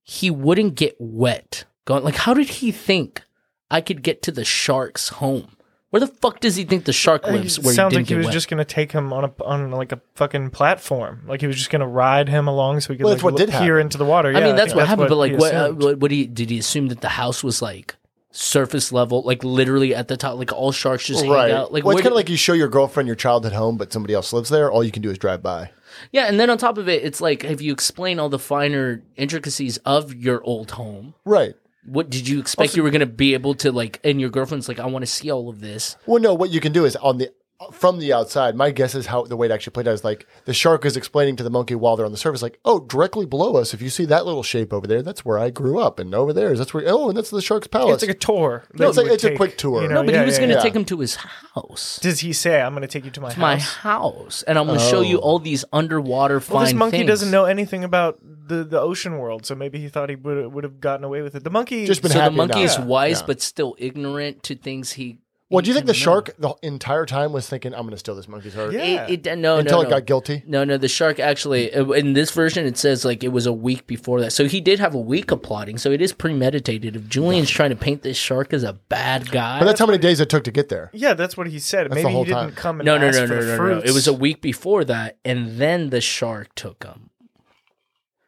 he wouldn't get wet. Going like, how did he think I could get to the shark's home? Where the fuck does he think the shark lives? Where sounds he like didn't he get was wet? just gonna take him on a on like a fucking platform. Like he was just gonna ride him along so he could Well, like that's what look- did peer happen. into the water. I Yeah, mean, that's think what happened. But like, he what, uh, what? What? Did he? Did he assume that the house was like surface level, like literally at the top, like all sharks just right. hang out? Like, well, it's kind of like you show your girlfriend your childhood home, but somebody else lives there. All you can do is drive by. yeah. And then on top of it, it's like if you explain all the finer intricacies of your old home. Right. What did you expect you were going to be able to like? And your girlfriend's like, I want to see all of this. Well, no. What you can do is on the from the outside. My guess is how the way it actually played out is like the shark is explaining to the monkey while they're on the surface, like, "Oh, directly below us, if you see that little shape over there, that's where I grew up, and over there is that's where. Oh, and that's the shark's palace. it's like a tour. No, it's like- would it's a quick tour. you know? No, but Yeah, he was yeah, going to yeah. take him to his house. Does he say, "I'm going to take you to my house"? my house"? house, and I'm going to show you all these underwater fine Well, this monkey things. doesn't know anything about the, the ocean world, so maybe he thought he would would have gotten away with it. The monkey Just been So the happy monkey enough. is wise, Yeah. but still ignorant to things he. Well, do you think the can know. shark the entire time was thinking, "I'm going to steal this monkey's heart"? Yeah. It, it, no, Until no, it no. got guilty. No, no, the shark actually uh, in this version it says like it was a week before that. So he did have a week of plotting. So it is premeditated. If Julian's trying to paint this shark as a bad guy, But that's how many days it took to get there. Yeah, that's what he said. That's maybe he didn't time. come and no, no, ask no, for no, no, no. fruits. It was a week before that, and then the shark took him.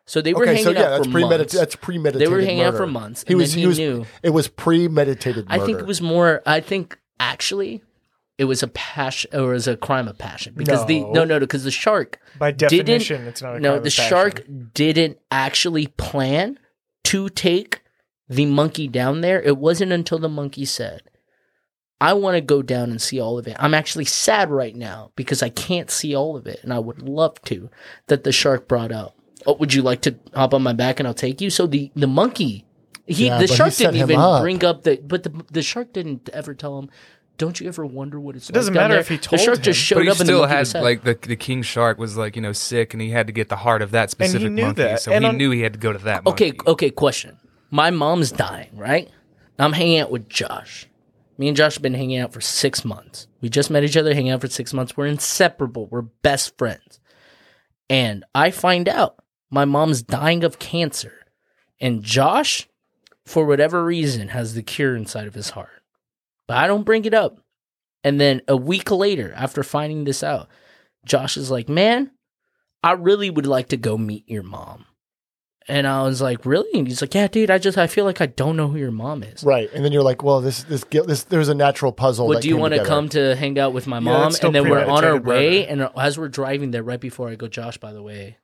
So they were Okay, hanging so yeah, out that's for premeditated. months. That's premeditated. They were hanging out for months, He was. then he he was. knew. It was premeditated. Murder. I think it was more. I think actually, it was a passion or it was a crime of passion because the No. no no because the shark by didn't- definition. It's not a no the shark didn't actually plan to take the monkey down there. It wasn't until the monkey said. I want to go down and see all of it. I'm actually sad right now because I can't see all of it, and I would love to. That the shark brought up. Oh, would you like to hop on my back and I'll take you? So the the monkey, he Yeah, the but he shark didn't even up. bring up the, but the the shark didn't ever tell him. Don't you ever wonder what it's? It doesn't like down matter there?" if he told The shark him. just showed But he up and the still monkey had like the the king shark was like you know sick, and he had to get the heart of that specific knew monkey. that. So And he on- knew he had to go to that. Okay, monkey. okay, question. My mom's dying, right? I'm hanging out with Josh. Me and Josh have been hanging out for six months. We just met each other, hanging out for six months. We're inseparable. We're best friends. And I find out my mom's dying of cancer. And Josh, for whatever reason, has the cure inside of his heart. But I don't bring it up. And then a week later, after finding this out, Josh is like, Man, I really would like to go meet your mom. And I was like, really? And he's like, yeah, dude, I just, I feel like I don't know who your mom is. right, and then you're like, "Well, this this this there's a natural puzzle." Well, that do you want to come to hang out with my mom? that's still And then we're on our way. murder. And as we're driving there, right before I go, Josh, by the way,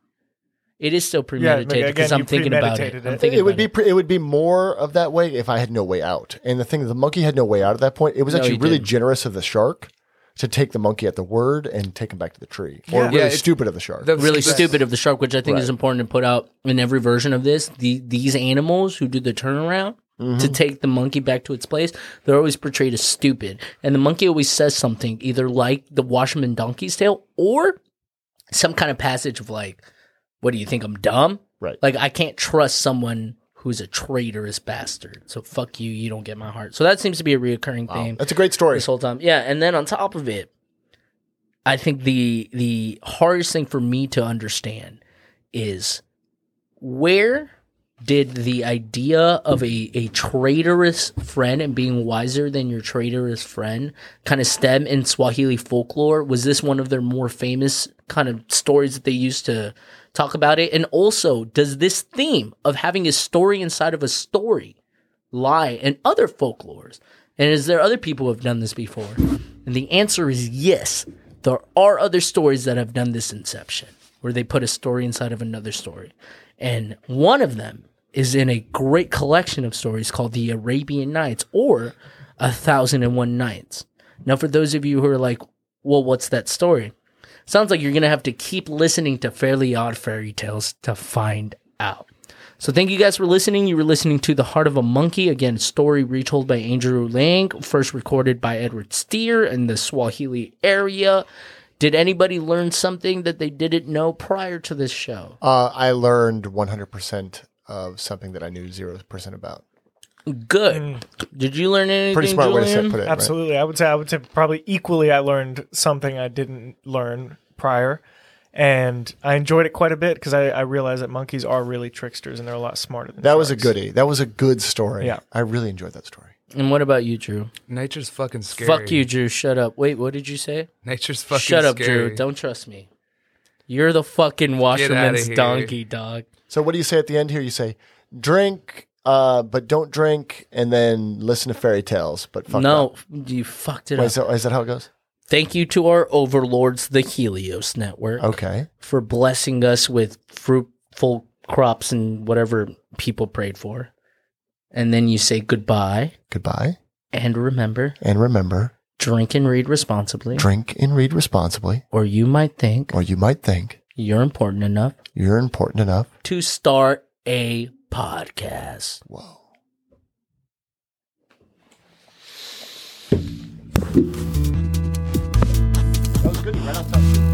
it is still Yeah, premeditated again, because I'm thinking about it. premeditated I'm it. thinking It would be it. pre- it would be more of that way if I had no way out. And the thing, the monkey had no way out at that point. It was No, actually really didn't. generous of the shark to take the monkey at the word and take him back to the tree, or really Yeah, stupid of the shark. The- really the- stupid of the shark, which I think is important to put out in every version of this. The these animals who do the turnaround to mm-hmm. take the monkey back to its place, they're always portrayed as stupid, and the monkey always says something either like the Washerman Donkey's Tale or some kind of passage of like, "What do you think? I'm dumb." Right. Like I can't trust someone who's a traitorous bastard. So fuck you. You don't get my heart. So that seems to be a reoccurring Wow. theme That's a great story. this whole time. Yeah, and then on top of it, I think the the hardest thing for me to understand is where did the idea of a, a traitorous friend and being wiser than your traitorous friend kind of stem in Swahili folklore? Was this one of their more famous kind of stories that they used to talk about it? And also, does this theme of having a story inside of a story lie in other folklores? And is there other people who have done this before? And the answer is yes. There are other stories that have done this inception, where they put a story inside of another story. And one of them is in a great collection of stories called the Arabian Nights or A Thousand and One Nights. Now, for those of you who are like, well, what's that story? Sounds like you're going to have to keep listening to Fairly Odd Fairy Tales to find out. So thank you guys for listening. You were listening to The Heart of a Monkey, again, story retold by Andrew Lang, first recorded by Edward Steere in the Swahili area. Did anybody learn something that they didn't know prior to this show? Uh, I learned 100% of something that I knew 0% about. Good. Mm. Did you learn anything, Pretty smart way to Julian? put it. right? Absolutely. I would say I would say probably equally I learned something I didn't learn prior. and I enjoyed it quite a bit because I, I realized that monkeys are really tricksters and they're a lot smarter than That was a sharks. goodie. That was a good story. Yeah. I really enjoyed that story. And what about you, Drew? Nature's fucking scary. Fuck you, Drew. Shut up. Wait, what did you say? Nature's fucking scary. Shut up, scary. Drew. Don't trust me. You're the fucking outta washerman's donkey, dog. So what do you say at the end here? You say, drink, uh, but don't drink, and then listen to fairy tales. But fuck no, that. you fucked it Wait, up. is, that, is that how it goes? Thank you to our overlords, the Helios Network, Okay. for blessing us with fruitful crops and whatever people prayed for. And then you say goodbye. Goodbye. And remember, And remember, drink and read responsibly, drink and read responsibly, or you might think or you might think you're important enough you're important enough. to start a podcast. Whoa. That was good.